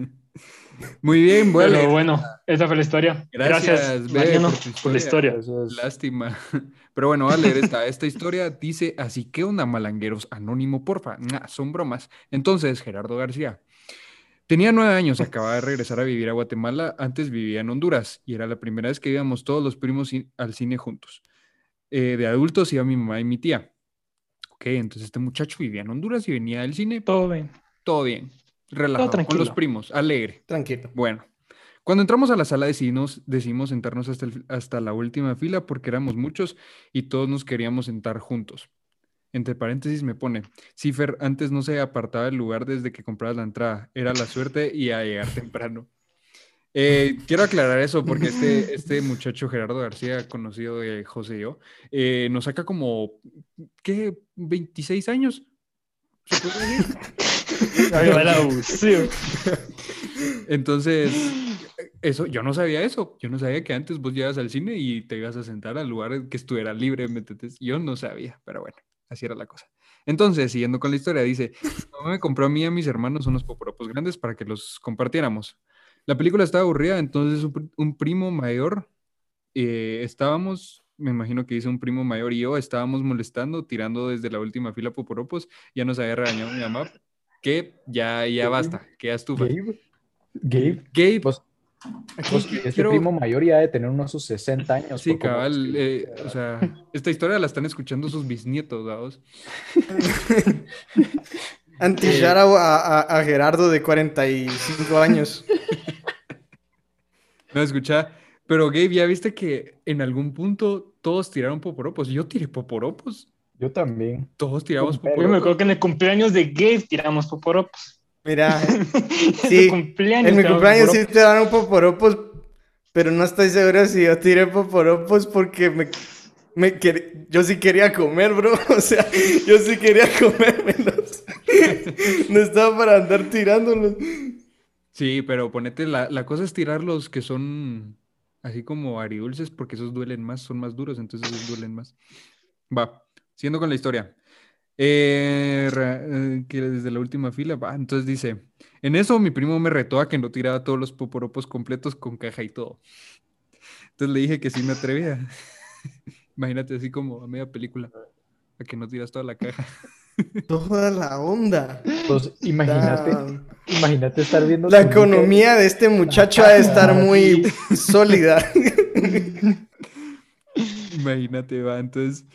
Muy bien, bueno. Pero bueno, esa fue la historia. Gracias, Gracias, Bebe, por tu por la historia. Lástima. Pero bueno, voy a leer esta. Esta historia dice así, ¿qué onda, malangueros? Anónimo, porfa. Nah, son bromas. Entonces, Gerardo García. Tenía nueve años, acababa de regresar a vivir a Guatemala, antes vivía en Honduras y era la primera vez que íbamos todos los primos al cine juntos. Eh, de adultos iba mi mamá y mi tía. Ok, entonces este muchacho vivía en Honduras y venía del cine, Todo bien. todo bien, relajado, con los primos, alegre. Tranquilo. Bueno, cuando entramos a la sala decidimos, decidimos sentarnos hasta, el- hasta la última fila porque éramos muchos y todos nos queríamos sentar juntos. Entre paréntesis me pone, sí, Fer, antes no se apartaba el lugar desde que comprabas la entrada, era la suerte y a llegar temprano. Eh, quiero aclarar eso porque este, este muchacho Gerardo García, conocido de José y yo, eh, nos saca como, ¿qué? ¿26 años? ¿Se puede decir? Entonces, eso, yo no sabía eso. Yo no sabía que antes vos llegas al cine y te ibas a sentar al lugar que estuviera libre. Yo no sabía, pero bueno, así era la cosa. Entonces, siguiendo con la historia, dice, mamá me compró a mí y a mis hermanos unos poporopos grandes para que los compartiéramos. La película estaba aburrida, entonces un primo mayor, eh, estábamos, me imagino que dice un primo mayor y yo, estábamos molestando, tirando desde la última fila poporopos, ya nos había regañado mi mamá, que ya, ya basta, que ya estufa. Gabe, Gabe, Gabe, pues, pues, este quiero- primo mayor ya de tener unos sus 60 años. Sí, cabal, eh, o sea, esta historia la están escuchando sus bisnietos, ¿vaos? Anti a, a, a Gerardo de 45 años. No, escucha, pero Gabe, ¿ya viste que en algún punto todos tiraron poporopos? Yo tiré poporopos, Yo también. todos tiramos Pero Yo me poporopos. acuerdo que en el cumpleaños de Gabe tiramos poporopos. Mira, Sí, cumpleaños en mi cumpleaños sí poporopos. te dan poporopos, pero no estoy seguro si yo tiré poporopos porque me, me quer- yo sí quería comer, bro. O sea, yo sí quería comérmelos. No estaba para andar tirándolos. Sí, pero ponete, la, la cosa es tirar los que son así como aridulces, porque esos duelen más, son más duros, entonces esos duelen más. Va, siguiendo con la historia. Eh, eh, que desde la última fila, va, entonces dice, en eso mi primo me retó a que no tiraba todos los poporopos completos con caja y todo. Entonces le dije que sí me atrevía. Imagínate así como a media película, a que no tiras toda la caja. Toda la onda. Pues imagínate, imagínate estar viendo. La economía de este muchacho ha de estar muy sólida. Imagínate, va. Entonces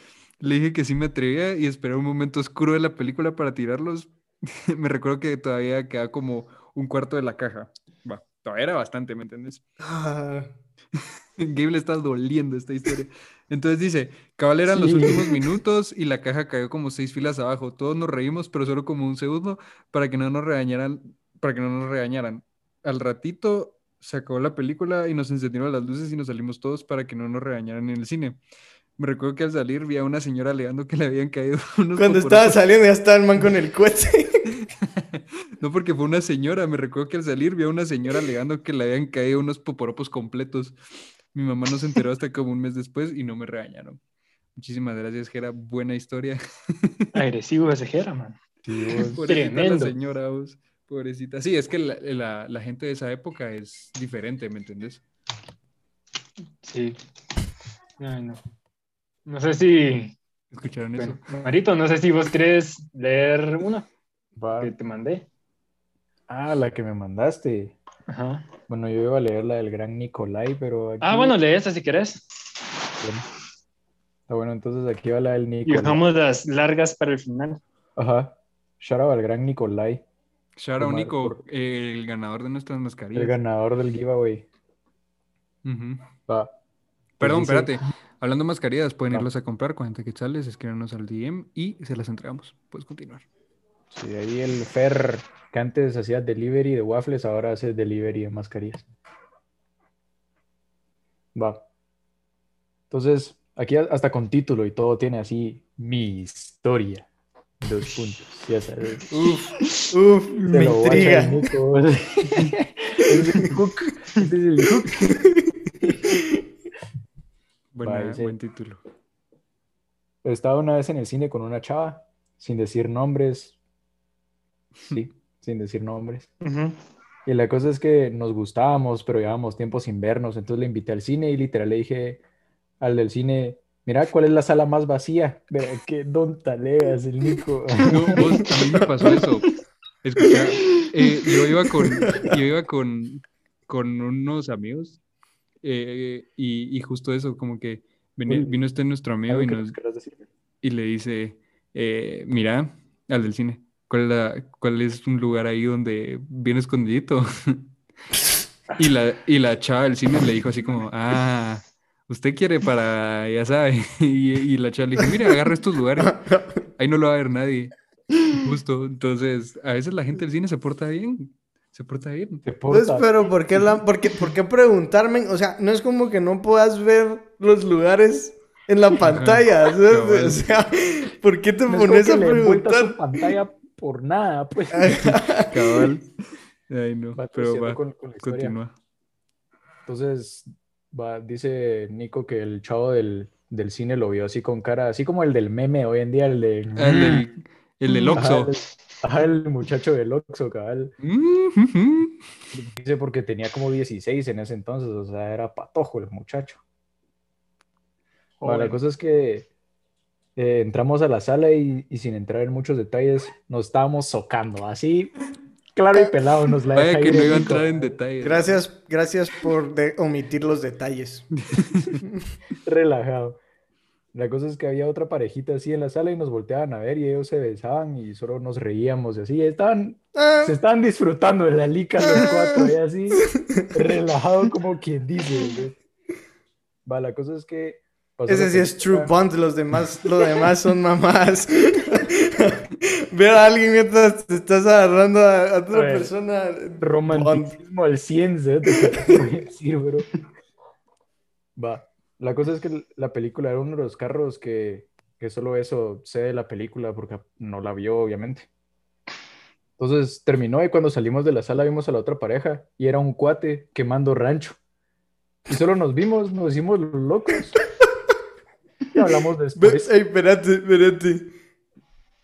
le dije que sí me atrevía y esperé un momento oscuro de la película para tirarlos. Me recuerdo que todavía quedaba como un cuarto de la caja. Va, todavía era bastante, ¿me entiendes? Ah, Gabe le está doliendo esta historia. Entonces dice, cabal eran los últimos minutos y la caja cayó como seis filas abajo. Todos nos reímos, pero solo como un segundo para que no nos regañaran, para que no nos regañaran. Al ratito se acabó la película y nos encendieron las luces y nos salimos todos para que no nos regañaran en el cine. Me recuerdo que al salir vi a una señora alegando que le habían caído unos Cuando estaba saliendo ya estaba el man con el cohete. No, porque fue una señora. Me recuerdo que al salir vi a una señora alegando que le habían caído unos poporopos completos. Mi mamá no se enteró hasta como un mes después y no me regañaron. Muchísimas gracias, Jera. Buena historia. Agresivo ese Jera, man. Pobrecita la Tremendo. señora, vos. Pobrecita. Sí, es que la, la- la gente de esa época es diferente, ¿me entendés? Sí. Ay, no. No sé si. ¿Escucharon eso? Marito, no sé si vos querés leer una Va. que te mandé. Ah, la que me mandaste. Ajá. Bueno, yo iba a leer la del gran Nicolai, pero aquí... Ah, bueno, lee esa si querés. Bueno. Está bueno, entonces aquí va la del Y Nicolai. dejamos las largas para el final. Ajá. Shout out al gran Nicolai, Shout out, Nico, por- el ganador de nuestras mascarillas. el ganador del giveaway. Va. Perdón, dice- espérate. Hablando de mascarillas, pueden Ah. irlas a comprar 40 quetzales, escríbanos al DM y se las entregamos. Puedes continuar. Sí, ahí el Fer, que antes hacía delivery de waffles, ahora hace delivery de mascarillas. Va. Entonces, aquí hasta con título y todo tiene así mi historia. Dos puntos. Ya sabes. Uf, uf, me intriga. Ese es el hook. Ese es el hook. Buena- dice- Buen título. Estaba una vez en el cine con una chava, sin decir nombres. Sí, sin decir nombres. Y la cosa es que nos gustábamos, pero llevábamos tiempo sin vernos. Entonces le invité al cine y literal le dije al del cine, mira, ¿cuál es la sala más vacía? Verá, qué don talegas el Nico. No, vos, a mí me pasó eso. Escucha, eh, yo iba con, yo iba con, con unos amigos eh, y, y justo eso, como que Uy. vino este nuestro amigo y, nos, y le dice, eh, mira, al del cine, ¿cuál es, la- cuál es un lugar ahí donde viene escondidito? Y la, y la chava del cine le dijo así como, ah, usted quiere para, ya sabe. Y, y la chava le dijo, mire, agarra estos lugares, ahí no lo va a ver nadie. Justo, entonces, a veces la gente del cine se porta bien, se porta bien. Te Pues, porta- pero ¿por qué, la, por, qué, por qué preguntarme? O sea, no es como que no puedas ver los lugares en la pantalla. O sea, ¿por qué te No es como pones que a a su preguntar? pantalla por nada, pues. Cabal. Ay, no, Va pero va, con- con la historia. continúa. Entonces, va, dice Nico que el chavo del, del cine lo vio así con cara, así como el del meme hoy en día, el de... Ah, El del, el del Oxxo. El, muchacho del Oxxo, cabal. Mm, ujú. Dice porque tenía como 16 en ese entonces, o sea, era patojo el muchacho. Bueno, la cosa es que eh, entramos a la sala y, y sin entrar en muchos detalles, nos estábamos socando, así, claro y pelado, nos la Vaya que no iba a entrar en detalles. Gracias, gracias por de- omitir los detalles. relajado. La cosa es que había otra parejita así en la sala y nos volteaban a ver y ellos se besaban y solo nos reíamos y así. Estaban, Ah, se estaban disfrutando de la lica los cuatro y así, relajado como quien dice. Va, la cosa es que... ese sí es true bond, los demás, lo demás son mamás. Ver a alguien mientras te estás agarrando a, a otra A persona. Bond. Romanticismo al 100, ¿sabes? Te decir, bro. Va. La cosa es que la película era uno de los carros que, que solo eso sé de la película porque no la vio, obviamente. Entonces terminó y cuando salimos de la sala vimos a la otra pareja y era un cuate quemando rancho. Y solo nos vimos, nos hicimos locos. Y hablamos después. ey, espérate, espérate.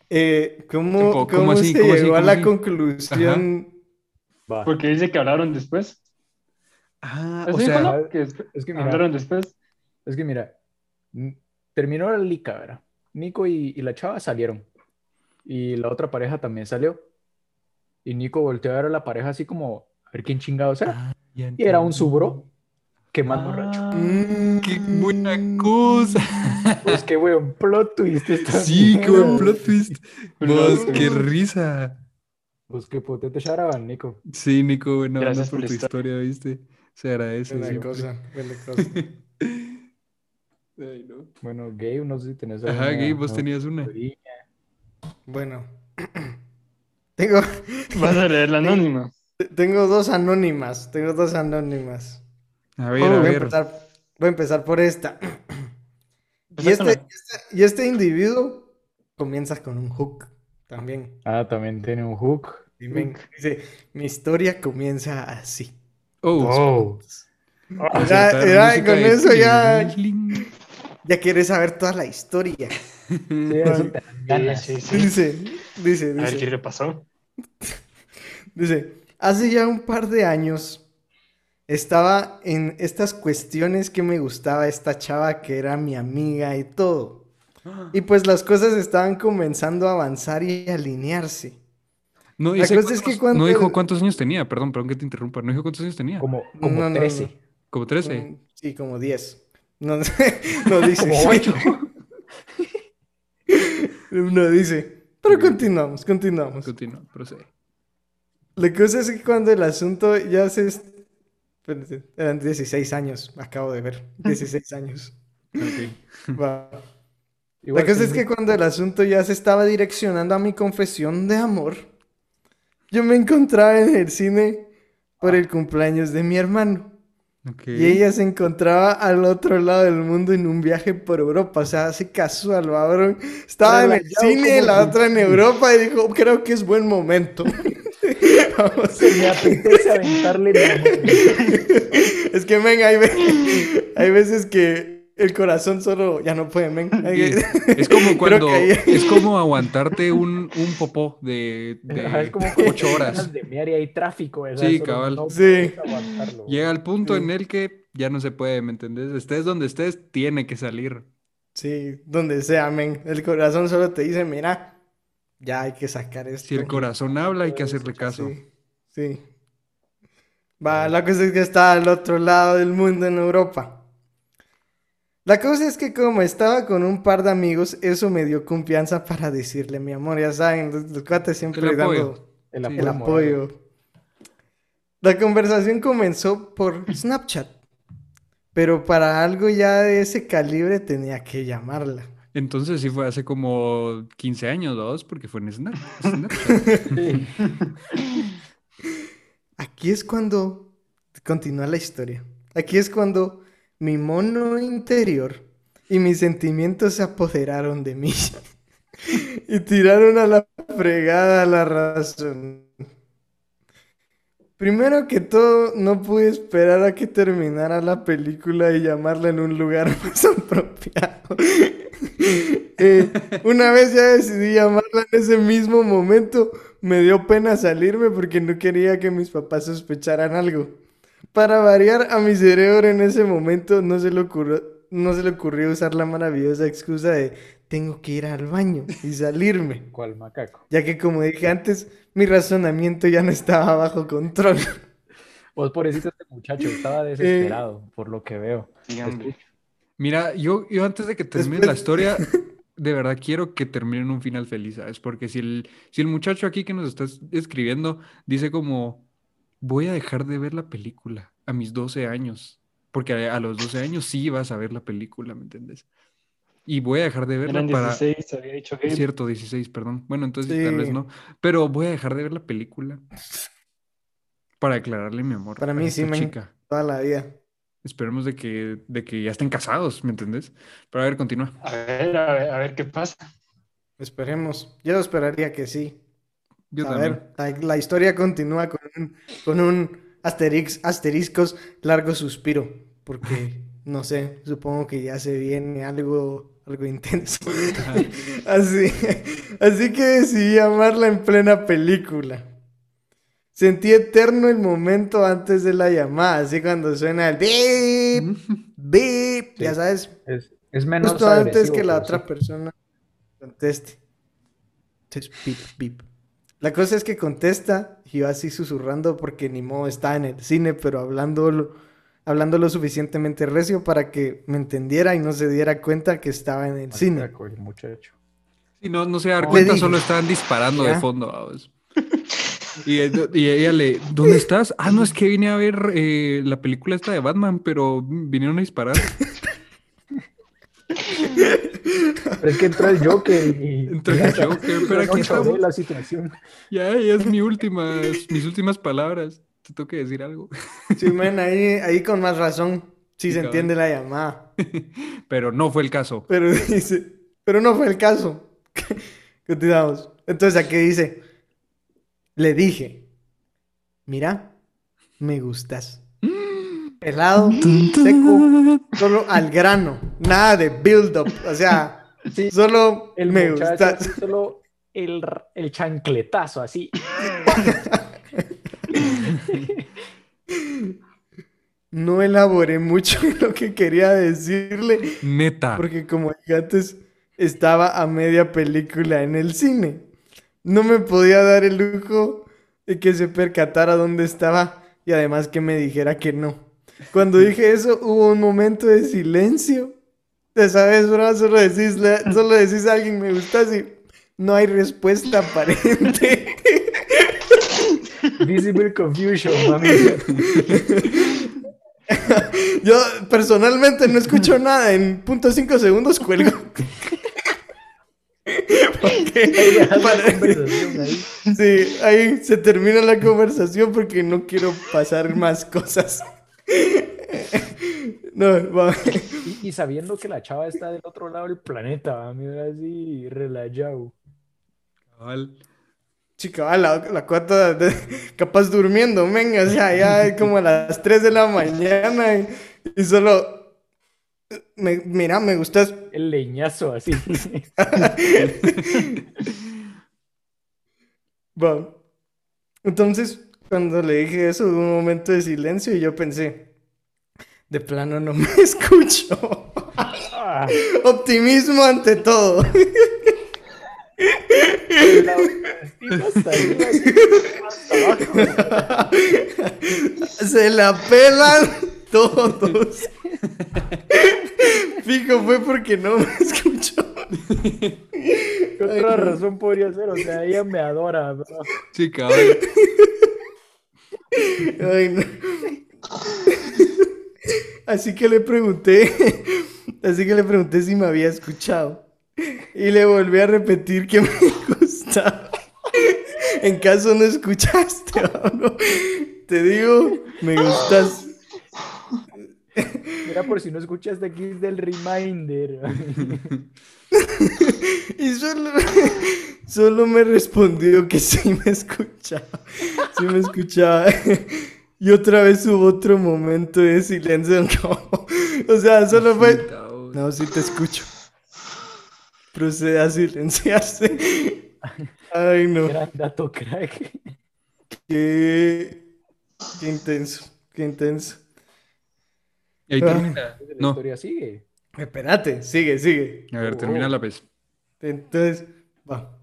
Eh, ¿cómo, ¿Cómo- cómo así? se ¿Cómo así? llegó a ¿Cómo la así? conclusión? Porque dice que hablaron después. Ah, ¿Así o sea? Que Es que mira, hablaron después. Es que mira, terminó la lica, ¿verdad? Nico y, y la chava salieron. Y la otra pareja también salió. Y Nico volteó a ver a la pareja así como, a ver quién chingados era. ah, Y era un subro quemando rancho. Ah, Mm. ¡Qué buena cosa! Pues qué weón, plot twist esta Sí, qué buen plot twist. Twist. qué risa. Pues qué potente sharaban, Nico. Sí, Nico, buena onda Gracias por por tu historia, ¿viste? Se agradece. Buena siempre. cosa, buena cosa. Ay, no. Bueno, Gabe, no sé si tenés Ajá, alguna- Gabe, vos no, tenías una. teoría. Bueno, tengo, Vas a leer la anónima. tengo dos anónimas. Tengo dos anónimas. A ver, Oh, a Voy a ver. empezar, voy a empezar por esta. Y este, este- y este individuo comienza con un hook también. Ah, también tiene un hook. Y me- dice, mi historia comienza así. Oh, Oh. Ya, acertar ya, música con eso ya. Ya quieres saber toda la historia. Sí, eso te dan Sí, ganas. sí, sí. Dice, dice, A ver qué dice, le pasó. dice, hace ya un par de años estaba en estas cuestiones que me gustaba esta chava que era mi amiga y todo. Y pues las cosas estaban comenzando a avanzar y a alinearse. No, La dice cosa es cuántos- que cuando no dijo cuántos años tenía, perdón, perdón que te interrumpa. No dijo cuántos años tenía. Como, como No, no, no. 13. Como 13. Mm, Sí, como 10. No, no dice. Como 8. No dice. Pero continuamos, continuamos. Continúa, procede. La cosa es que cuando el asunto ya se... eran 16 años, acabo de ver. 16 años. Igual La cosa es que cuando el asunto ya se estaba direccionando a mi confesión de amor, yo me encontraba en el cine por el cumpleaños de mi hermano. Y ella se encontraba al otro lado del mundo en un viaje por Europa. O sea, así casual, cabrón. Estaba en el cine, como la otra en Europa, y dijo, creo que es buen momento. Vamos. Se me apetece aventarle. Es que, men, hay, ve- hay veces que el corazón solo ya no puede, men. Es como cuando ahí- es como aguantarte un, un popó de, de Ajá, es como cuando ocho horas. de mear y hay tráfico. ¿verdad? Sí, Solo cabal. no Sí. Llega al punto Sí. en el que ya no se puede, ¿me entendés? Estés donde estés, tiene que salir. Sí, donde sea, men. El corazón solo te dice, mira, ya hay que sacar esto. Si el corazón habla, hay que hacerle caso. Sí, sí. Va, la cosa es que está al otro lado del mundo en Europa. La cosa es que como estaba con un par de amigos, eso me dio confianza para decirle mi amor, ya saben, los, los cuates siempre El apoyo. dando El Sí. el apoyo. La conversación comenzó por Snapchat, pero para algo ya de ese calibre tenía que llamarla. Entonces sí fue hace como 15 años, dos, porque fue en Snap. Snapchat. Sí. Aquí es cuando continúa la historia. Aquí es cuando mi mono interior y mis sentimientos se apoderaron de mí y tiraron a la fregada la razón. Primero que todo, no pude esperar a que terminara la película y llamarla en un lugar más apropiado. Eh, una vez ya decidí llamarla en ese mismo momento, me dio pena salirme porque no quería que mis papás sospecharan algo. Para variar, a mi cerebro en ese momento no se le ocurrió, no se le ocurrió usar la maravillosa excusa de tengo que ir al baño y salirme, ¿Cuál macaco? ya que como dije antes, mi razonamiento ya no estaba bajo control. Vos, pobrecito, este muchacho estaba desesperado, por lo que veo. Sí. Mira, yo, yo antes de que termine Después- la historia, de verdad quiero que termine en un final feliz, ¿sabes? Porque si el, si el muchacho aquí que nos está es- escribiendo dice como, voy a dejar de ver la película a mis 12 años, porque a, a los 12 años sí vas a ver la película, ¿me entiendes? Y voy a dejar de verla Eran para... 16, había dicho que. Cierto, 16, perdón. Bueno, entonces Sí. tal vez no. Pero voy a dejar de ver la película para declararle mi amor Para a mí sí, chica. Toda la vida. Esperemos de que, de que ya estén casados, ¿me entendés? Pero a ver, continúa. A ver, a ver, a ver qué pasa. Esperemos. Yo esperaría que sí. Yo a también. ver, la, la historia continúa con un, con un asterix, asteriscos largo suspiro, porque no sé, supongo que ya se viene algo, algo intenso. Así, así que decidí llamarla en plena película. Sentí eterno el momento antes de la llamada, así cuando suena el beep, beep, ya sabes, Es, es menos justo antes que la otra sí. persona conteste. Entonces, bip, bip. La cosa es que contesta y yo así susurrando porque ni modo está en el cine, pero hablando lo, hablando lo suficientemente recio para que me entendiera y no se diera cuenta que estaba en el cine. El muchacho. Si no, no se da Le cuenta, solo estaban disparando de fondo. vamos. Y, y ella le, ¿dónde estás? Ah, no, es que vine a ver eh, la película esta de Batman, pero vinieron a disparar. Pero es que entró el Joker y... Entró el Joker, pero aquí estamos. la situación. Ya, ya es mi última, mis últimas palabras. Te tengo que decir algo. Sí, men, ahí, ahí con más razón. Sí Sí, se entiende la llamada. Pero no fue el caso. Pero dice, pero no fue el caso. Continuamos. Entonces aquí dice, le dije, mira, me gustas. Pelado, seco, solo al grano, nada de build up, o sea, Sí, solo el me así solo el, el chancletazo así. No elaboré mucho lo que quería decirle, Neta. porque como dije antes, estaba a media película en el cine. No me podía dar el lujo de que se percatara dónde estaba y además que me dijera que no. Cuando dije eso, hubo un momento de silencio. Ya sabes, bro, solo decís, solo decís a alguien me gustas y no hay respuesta aparente. Visible confusion, mami. Yo personalmente no escucho nada. En punto cinco segundos cuelgo. Porque para- ahí. Sí, ahí se termina la conversación porque no quiero pasar más cosas. No, va. Y, y sabiendo que la chava está del otro lado del planeta, mira así, relajado. Cabal. Chica, va, la, la cuata de- capaz durmiendo, venga, o sea, ya es como a las 3 de la mañana y, y solo, me- mira, me gustas, El leñazo así. Va. Entonces, cuando le dije eso, hubo un momento de silencio y yo pensé, de plano no me escucho. Optimismo ante todo. Se la pelan todos. Fijo, fue porque no me escuchó. ¿Qué otra razón podría ser? O sea, ella me adora, bro. Sí, cabal. Ay, no. Así que le pregunté, así que le pregunté si me había escuchado. Y le volví a repetir que me gustaba. En caso no escuchaste. Te digo, me gustas. Mira, por si no escuchaste aquí es del reminder. Y solo, solo me respondió que sí me escuchaba. Sí me escuchaba. Y otra vez hubo otro momento de silencio. o sea, solo fue. No, sí te escucho. Procede a silenciarse. Ay, no. Gran dato, crack. Qué, qué intenso. Qué intenso. Y ahí Ah. termina. La No, historia sigue. Espérate, sigue, sigue. a ver, termina la vez. Entonces, va.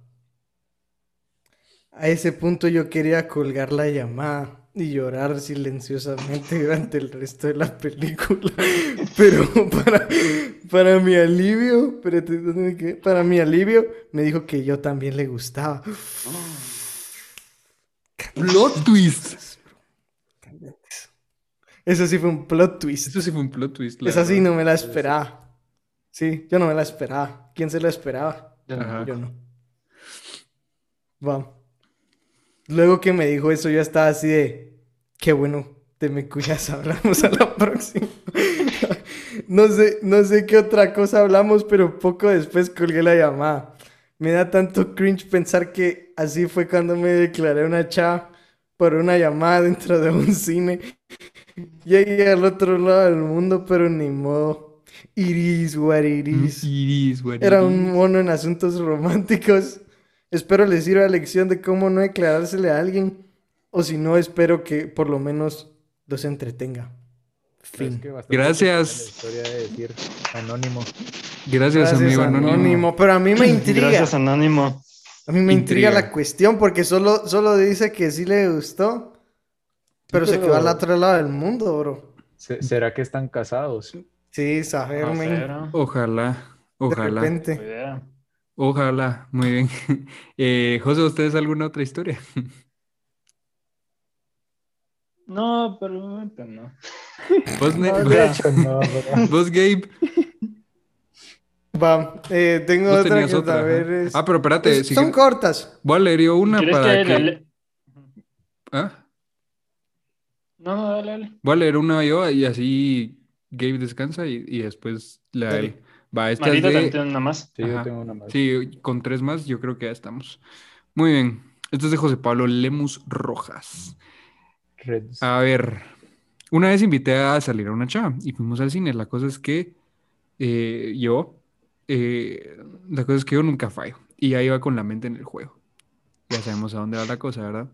A ese punto yo quería colgar la llamada y llorar silenciosamente durante el resto de la película. Pero para, para mi alivio. Para mi alivio, me dijo que yo también le gustaba. Plot twist. Eso sí fue un plot twist. Eso sí fue un plot twist. Esa sí no me la esperaba. Sí, yo no me la esperaba. ¿Quién se la esperaba? Ajá. Yo no. Va. Luego que me dijo eso, yo estaba así de, qué bueno, te me cuidas, hablamos a la próxima. no sé, no sé qué otra cosa hablamos, pero poco después colgué la llamada. Me da tanto cringe pensar que así fue cuando me declaré una chava por una llamada dentro de un cine. Llegué al otro lado del mundo, pero ni modo. Iris, what it is. Iris, güey. Era un mono en asuntos románticos. Espero les sirva la lección de cómo no declarársele a alguien. O si no, espero que por lo menos los entretenga. Fin. Gracias. La historia de decir anónimo. Gracias, Gracias, amigo anónimo. Anónimo. Pero a mí me intriga. Gracias, Anónimo. A mí me intriga Intriga. la cuestión porque solo, solo dice que sí le gustó. Pero se pero- quedó al otro lado del mundo, bro. Se- ¿Será que están casados? Sí, saber, No sé, men. bro. Ojalá, De ojalá, repente. Ojalá. Muy bien. Eh, José, ¿ustedes alguna otra historia? No, pero, no. Vos, No, de hecho, no, vos, Gabe, Va, eh, tengo vos otra que otra. a ver, es- Ah, pero espérate, es- si son cortas. voy a leer yo una ¿Quieres para que ¿Ah? No, no, dale, dale. Voy a leer una yo y así Gabe descansa y, y después la Dale. él. Va, esta es Marito de... también tiene una más. Sí, yo tengo una más. Sí, con tres más yo creo que ya estamos. Muy bien. Este es de José Pablo Lemus Rojas. Reds. A ver, una vez invité a salir a una chava y fuimos al cine. La cosa es que eh, yo, eh, la cosa es que yo nunca fallo y ya iba con la mente en el juego. Ya sabemos a dónde va la cosa, ¿verdad?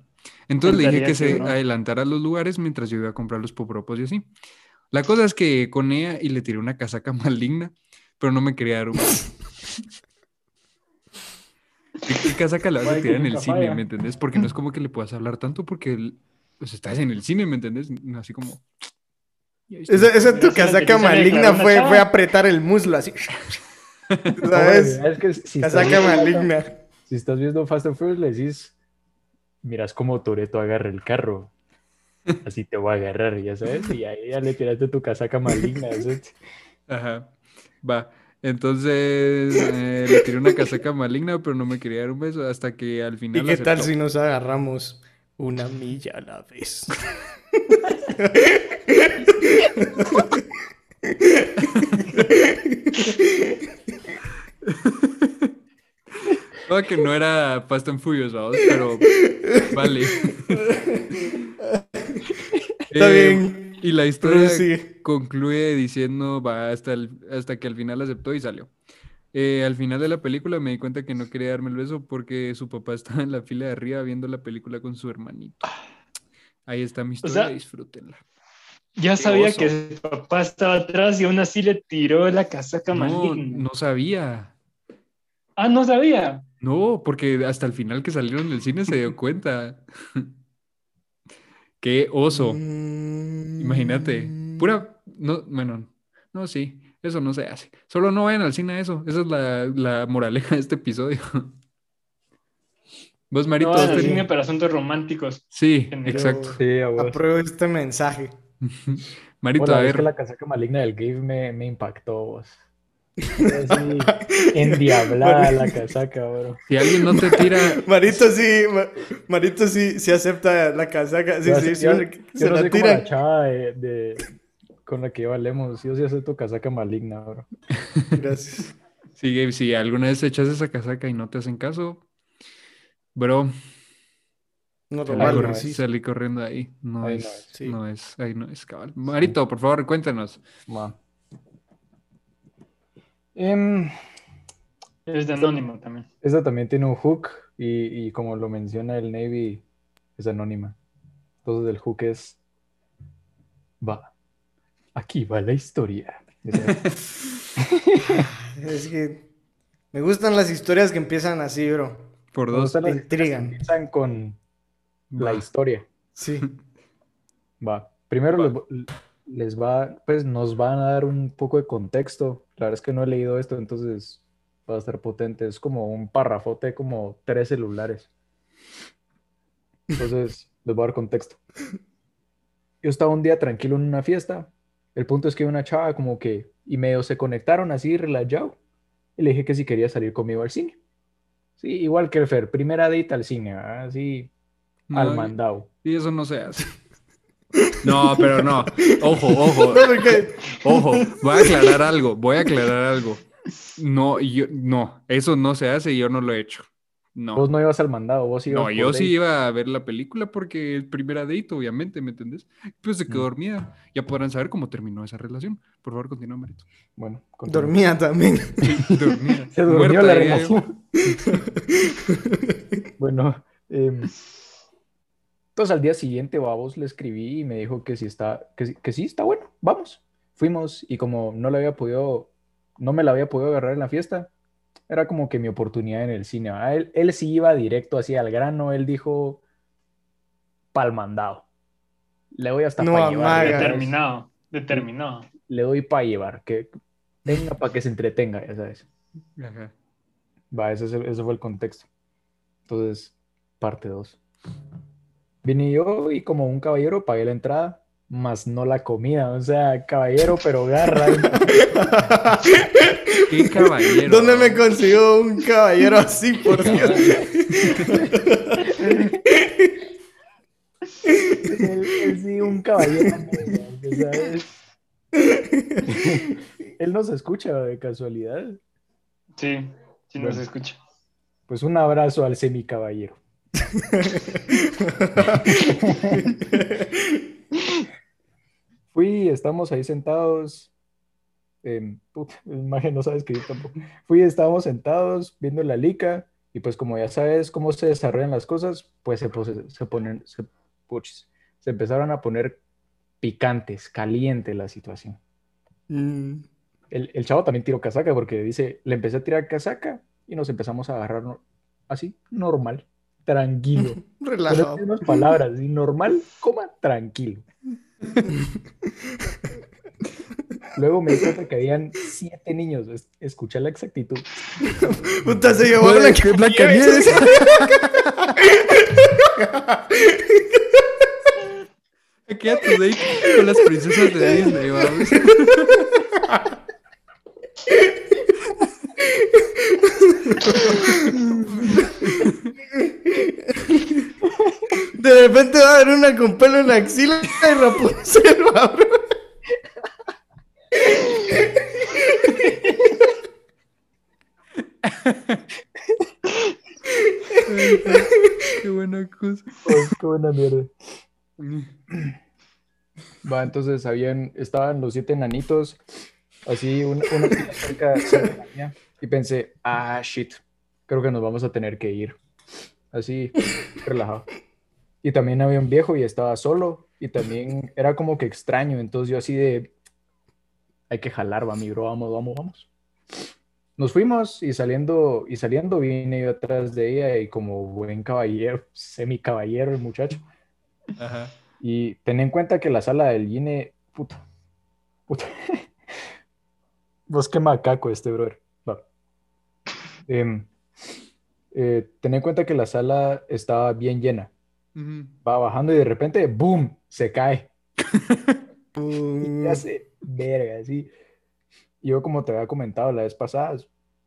Entonces le dije que que se no. adelantara a los lugares mientras yo iba a comprar los popropos y así. La cosa es que con ella y le tiré una casaca maligna, pero no me quería dar un. ¿Qué, qué casaca le vas a tirar en el cine, falla. me entendés? Porque no es como que le puedas hablar tanto porque pues, estás en el cine, ¿me entendés? Así como... Esa, esa tu la casaca maligna fue, fue apretar el muslo así. No, ¿Sabes? es que si estás Casaca viendo- maligna. Si estás viendo Fast and Furious, le decís, miras cómo Toreto agarra el carro. Así te voy a agarrar, ya sabes. Y ahí ya le tiraste tu casaca maligna. ¿sabes? Ajá. Va. Entonces eh, le tiré una casaca maligna, pero no me quería dar un beso hasta que al ¿Y final qué tal si nos agarramos una milla a la vez? No, que no era Fast and Furious, vamos, pero vale. Está Eh, bien. Y la historia concluye diciendo, va hasta, el- hasta que al final aceptó y salió. Eh, al final de la película me di cuenta que no quería darme el beso porque su papá estaba en la fila de arriba viendo la película con su hermanito. Ahí está mi historia, sea, disfrútenla. Ya Qué sabía oso. que su papá estaba atrás y aún así le tiró la casaca No, maligna. no sabía. Ah, no sabía. No, porque hasta el final que salieron del cine se dio cuenta. Qué oso. Mm. Imagínate. Pura. No, bueno, no, sí. Eso no se hace. Solo no vayan al cine a eso. Esa es la, la moraleja de este episodio. Vos, Marito, No, has al cine para asuntos románticos. Sí, exacto. Sí. Apruebo este mensaje. Marito, Bueno, a es ver. que la casaca maligna del Gabe me, me impactó, vos. Así, endiablada la casaca, bro. Si alguien no te tira. Marito sí, Ma- Marito sí, sí acepta la casaca. Sí, Yo- sí, yo- sí, yo se no la soy como la tira. chava de, de- con la que valemos. Yo sí acepto casaca maligna, bro. Gracias. Sí, Gabe, si alguna vez echas esa casaca y no te hacen caso, bro, No lo salí, no salí corriendo ahí. No Ahí es, no es. Sí. no es, ahí no es, cabal. Marito, por favor, cuéntanos. Ma. Em, Es de anónimo también. esta también tiene un hook y, y como lo menciona el Navy, es anónima. Entonces el hook es, va, aquí va la historia. Es que me gustan las historias que empiezan así, bro. Por Me dos. gustan las intrigan. que empiezan con la historia. Sí. Va. Primero les, va, pues nos van a dar un poco de contexto. La verdad es que no he leído esto, entonces va a estar potente. Es como un parrafote, como tres celulares. Entonces, les voy a dar contexto. Yo estaba un día tranquilo en una fiesta. El punto es que una chava como que, y medio se conectaron así, relajado. Y le dije que si quería salir conmigo al cine. Sí, igual que el Fer, primera date al cine, así, No, al mandado. Y eso no se hace. No, pero no. Ojo, ojo, ojo. Voy a aclarar algo. Voy a aclarar algo. No, yo, no, eso no se hace y yo no lo he hecho. No. Vos no ibas al mandado, vos ibas No, yo sí date. iba a ver la película porque es primera date, obviamente, ¿me entendés? Pues se quedó Mm. dormida. Ya podrán saber cómo terminó esa relación. Por favor, continúa, Marito. Bueno, continúa. dormía también. Dormida. Se durmió Muerta, la relación. Bueno, em, entonces al día siguiente, vos le escribí y me dijo que sí está, que, sí- que sí está bueno, vamos. Fuimos y como no le había podido, no me la había podido agarrar en la fiesta, era como que mi oportunidad en el cine. ¿verdad? Él, él sí iba directo así al grano, él dijo pal mandado. Le doy hasta No para llevar. Determinado. Determinado. Le doy para llevar, que venga para que se entretenga, ya sabes. Ajá. Va, ese, es el- ese fue el contexto. Entonces, parte 2. Vine yo y como un caballero pagué la entrada, más no la comida. O sea, caballero, pero garra. Qué caballero. ¿Dónde me consiguió un caballero así, por Dios? él, él sí, un caballero. o sea, es- él nos escucha de casualidad. Sí, sí nos Bueno. escucha. Pues un abrazo al semicaballero. Fui, estamos ahí sentados. em, puta, el maje no sabe escribir tampoco. Fui, estábamos sentados viendo la lica. Y pues, como ya sabes cómo se desarrollan las cosas, pues se, ponen, se, empezaron a poner picantes, caliente la situación. Mm. El, el chavo también tiró casaca porque dice, le empecé a tirar casaca y nos empezamos a agarrar no- así, normal, tranquilo. Relajado. las mismas palabras, y normal, coma, tranquilo. Luego me di cuenta que habían siete niños. Es- Escuché la exactitud. Puta, se llevó la qué Blancanieves. Aquí a tu date con las princesas de Disney, vamos. De repente va a haber una con pelo en la axila y Rapunzel va a. Qué buena cosa. Oh, qué buena mierda. Va, entonces habían, estaban los siete enanitos, así, fila cerca, cerca de la mía, y pensé, ah, shit, creo que nos vamos a tener que ir. Así, relajado. Y también había un viejo y estaba solo, y también era como que extraño, entonces yo así de, hay que jalar, va, mi bro, vamos, vamos, vamos. Nos fuimos y saliendo, y saliendo vine yo atrás de ella y como buen caballero, semi caballero el muchacho. Ajá. Y ten en cuenta que la sala del Gine, puta, puta. Vos qué macaco este, brother. Va. Em, eh, ten en cuenta que la sala estaba bien llena. Va bajando y de repente, ¡boom! Se cae. Y hace verga, así. Yo, como te había comentado la vez pasada,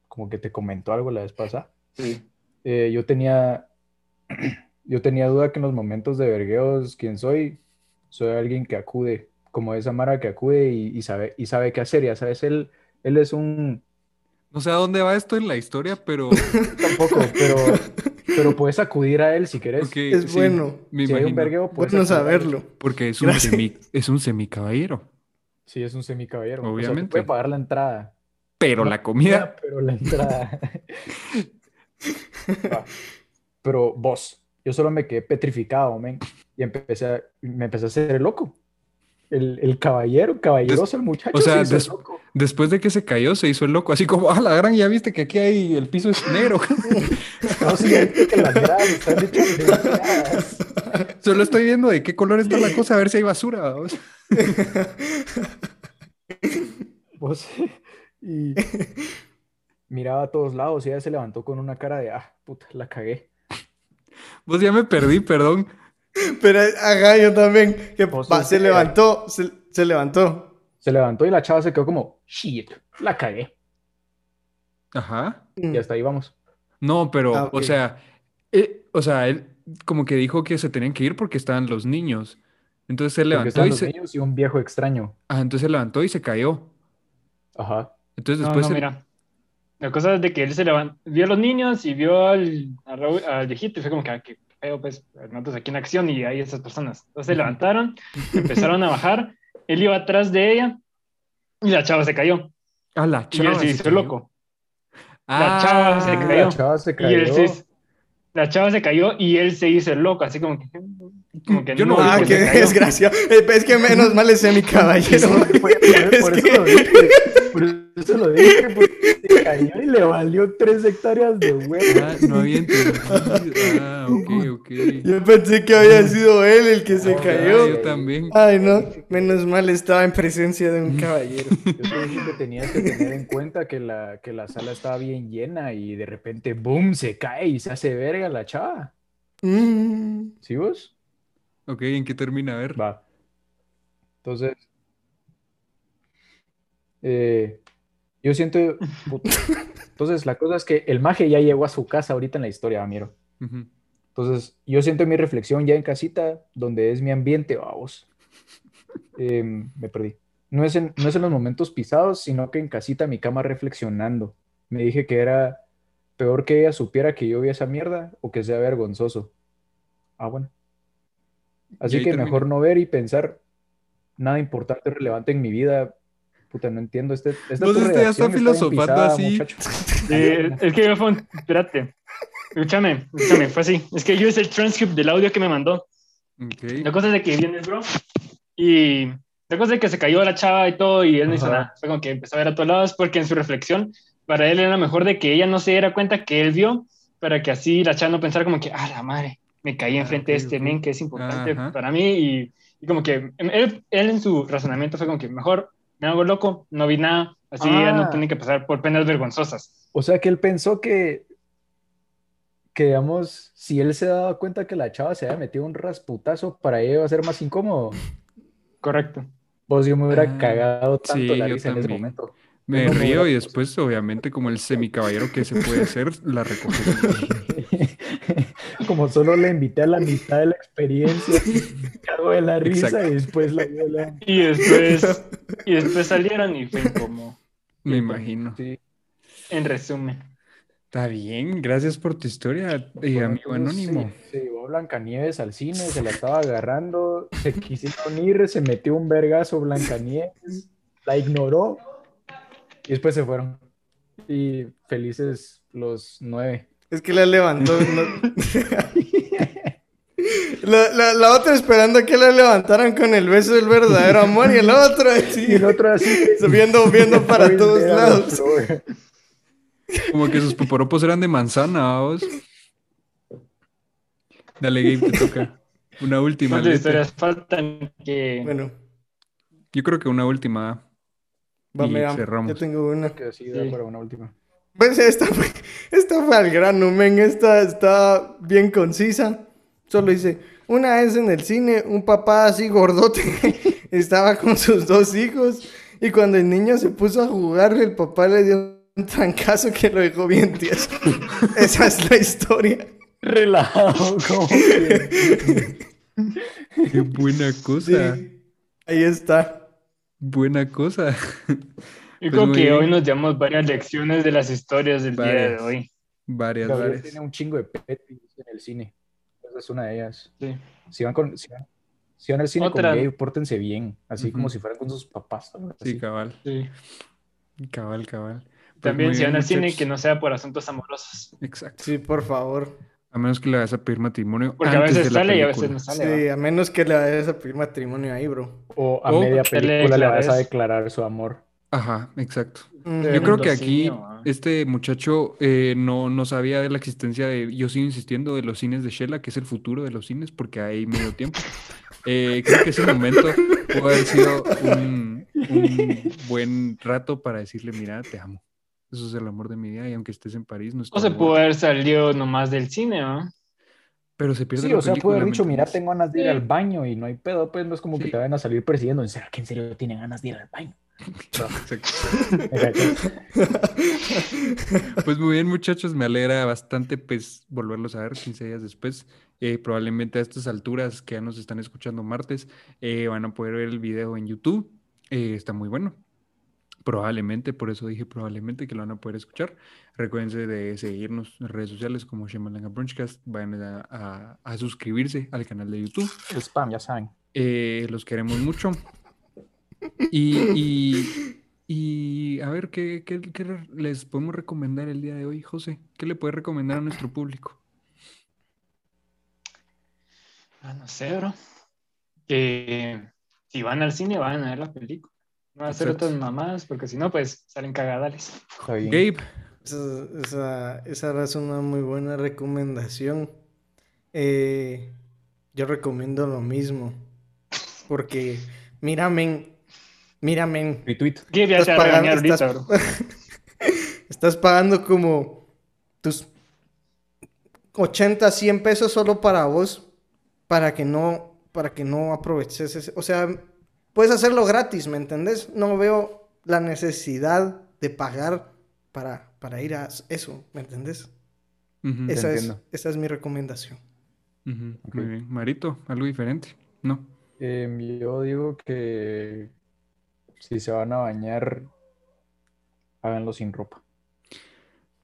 como que te comentó algo la vez pasada. Sí. eh, yo tenía, yo tenía duda que en los momentos de vergueos, ¿quién soy? Soy alguien que acude, como esa Mara que acude y, y sabe, y sabe qué hacer, ya sabes, él, él es un, No sé a dónde va esto en la historia, pero. tampoco, pero, pero puedes acudir a él si quieres. Es sí, bueno. Me Si hay un vergueo, puedes Bueno saberlo. Porque es un, Gracias. semi, es un semicaballero. Sí, es un semicaballero. O sea, te Obviamente. puede pagar la entrada. Pero No, la comida. Pero la entrada. Pero vos, yo solo me quedé petrificado, men, y empecé a, me empecé a hacer loco. El, el caballero, caballeroso, el muchacho o sea, se hizo el des- loco. Después de que se cayó, se hizo el loco. Así como, ah, la gran, ya viste que aquí hay el piso es negro. No, sí, que las gradas están hechas de gradas. Solo estoy viendo de qué color está la cosa, a ver si hay basura. vamos. Vos, y miraba a todos lados y ella se levantó con una cara de, ah, puta, la cagué. Pues ya me perdí, perdón. Pero, ajá, yo también. Que sos se de- levantó, se, se levantó. Se levantó y la chava se quedó como, shit, la cagué. Ajá. Mm. Y hasta ahí vamos. No, pero, Ah, o sea, eh, o sea, él como que dijo que se tenían que ir porque estaban los niños. Entonces él levantó y los se, niños y un viejo extraño. ah, entonces se levantó y se cayó. Ajá. Entonces después no, mira. La cosa es de que él se levantó, vio a los niños y vio al, al, Raúl- al viejito y fue como que, pues, nosotros aquí en acción y hay esas personas. Entonces se levantaron, empezaron a bajar, él iba atrás de ella y la chava se cayó. Ah, la Y él chava se se hizo cayó. loco. La chava se Ah, cayó. La chava se Y cayó. él se, la chava se cayó y él se hizo el loco, así como que, como que Yo no no, vi Ah, pues, qué desgracia. Eh, Es que menos mal es mi caballero. Por, por Es eso que- lo dije. Por eso lo dije. Porque se cayó y le valió tres hectáreas de huevo. ah, no había entendido. Ah, ok, ok. Yo pensé que había sido él el que se Ah, cayó. yo también. Ay, no. Menos mal estaba en presencia de un caballero. Yo te dije que tenías que tener en cuenta que la, que la sala estaba bien llena y de repente, boom, se cae y se hace verga la chava. Mm. ¿Sí vos? Ok, ¿en qué termina? A ver. Va. Entonces, eh, yo siento. Entonces, la cosa es que el maje ya llegó a su casa ahorita en la historia, miro. Ujú. Entonces, yo siento mi reflexión ya en casita, donde es mi ambiente, vamos. Em, me perdí. No es, en, no es en los momentos pisados, sino que en casita, mi cama, reflexionando. Me dije que era peor que ella supiera que yo vi esa mierda o que sea vergonzoso. Ah, bueno. Así que mejor no ver y pensar nada importante o relevante en mi vida. Puta, no entiendo. Este, esta Vos este ya está filosofando pisada, así. Eh, es que yo fue un... Espérate. Escúchame, escúchame, fue así. Es que yo hice el transcript del audio que me mandó. Ok. La cosa es de que viene el bro y la cosa es de que se cayó la chava y todo y él no hizo nada. Fue como que empezó a ver a todos lados porque en su reflexión para él era mejor de que ella no se diera cuenta que él vio para que así la chava no pensara como que, ah, la madre, me caí enfrente de este men que es importante Ajá. para mí y, y como que él, él en su razonamiento fue como que mejor me hago loco, no vi nada, así ya no Ah. tiene que pasar por penas vergonzosas. O sea que él pensó que, que digamos, si él se daba cuenta que la chava se había metido un rasputazo, para ella iba a ser más incómodo. Correcto. Pues yo me hubiera Ah, cagado tanto sí, la risa en ese momento. Me no río y después, obviamente, como el semicaballero que se puede hacer, la recoge. Como solo le invité a la mitad de la experiencia, me cago de la risa Exacto. y después la viola. Y después, y después salieron y fue incómodo. Me imagino. Sí. En resumen. Está bien, gracias por tu historia, eh, amigo anónimo. Se, se llevó Blancanieves al cine, se la estaba agarrando, se quisieron ir, se metió un vergazo Blancanieves, la ignoró y después se fueron. Y felices los nueve. Es que la levantó. no- la, la- la otra esperando que la levantaran con el beso del verdadero amor y el otro así, Y el otro así. viendo, viendo para todos lados. Como que sus poporopos eran de manzana, vamos. Dale, Gabe, te toca. Una última. ¿Cuántas historias faltan que... Bueno, Yo creo que una última. va, Y mira, cerramos. yo tengo una. Que sí, da Sí. para una última. Pues esta fue, esta fue al grano, men. Esta está bien concisa. Solo dice, una vez en el cine, un papá así gordote estaba con sus dos hijos y cuando el niño se puso a jugar, el papá le dio un trancazo que lo dejó bien tieso. Esa es la historia. Relajado, como que- Qué buena cosa. Sí, ahí está. Buena cosa. Yo Pues creo que bien. hoy nos llevamos varias lecciones de las historias del día de hoy. Varias, Gabriel varias. tiene un chingo de petis en el cine. Es una de ellas. Sí. Si van, con, si van, si van al cine Otra. con gay, pórtense bien. Así como si fueran con sus papás. Sí, cabal. sí. Cabal, cabal. Pues También si bien, van al cine que no sea por asuntos amorosos. Exacto. Sí, por favor. A menos que le vayas a pedir matrimonio Porque a veces de la sale y a veces no sale. Sí, ¿va? a menos que le vayas a pedir matrimonio ahí, bro. O a O media le película le vas a declarar su amor. Ajá, exacto. Yo creo que aquí este muchacho eh, no, no sabía de la existencia de, yo sigo insistiendo, de los cines de Shela, que es el futuro de los cines, porque hay medio tiempo. Eh, creo que ese momento puede haber sido un, un buen rato para decirle, mira, te amo. Eso es el amor de mi vida y aunque estés en París, no O estoy se pudo haber salido nomás del cine, ¿no? Pero se pierde Sí, la o sea, puede haber ¿me dicho, mira, tengo ganas de ir al baño y no hay pedo, pues no es como Sí. que te vayan a salir persiguiendo. ¿Será que en serio tienen ganas de ir al baño? Pues muy bien, muchachos, me alegra bastante pues volverlos a ver 15 días después. Eh, probablemente a estas alturas que ya nos están escuchando martes, eh, van a poder ver el video en YouTube. Eh, está muy bueno. Probablemente, por eso dije probablemente que lo van a poder escuchar. Recuérdense de seguirnos en redes sociales como Shemalanga Brunchcast. Vayan a, a- a suscribirse al canal de YouTube. El spam, ya saben. Eh, los queremos mucho. Y, y- y, a ver, ¿qué, qué- qué les podemos recomendar el día de hoy, José? ¿Qué le puedes recomendar a nuestro público? Ah, no sé, bro. Que si van al cine, van a ver la película. No van a hacer otras mamadas, porque si no, pues salen cagadales. Gabe, Esa, esa, esa es una muy buena recomendación. Eh, yo recomiendo lo mismo. Porque, mira, men, mira, men, Retweet. ¿Qué ya Estás pagando- ahorita, estás- bro? estás pagando como tus 80, 100 pesos solo para vos, para que no, para que no aproveches ese. O sea, puedes hacerlo gratis, ¿me entendés? No veo la necesidad de pagar para, para ir a eso, ¿me entendés? Esa es, esa es mi recomendación. Muy bien. Marito, algo diferente. No. Em, yo digo que si se van a bañar, háganlo sin ropa.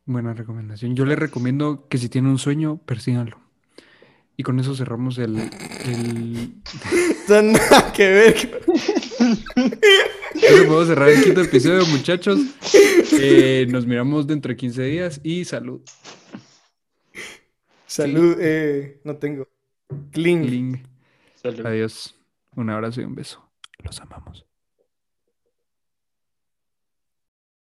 Buena recomendación. Yo le recomiendo que si tiene un sueño, persíganlo. Y con eso cerramos el, el... Nada que ver. Creo que podemos cerrar el quinto episodio, muchachos. Eh, nos miramos dentro de 15 días y salud. Salud, eh, no tengo. Cling. Salud. Adiós. Un abrazo y un beso. Los amamos.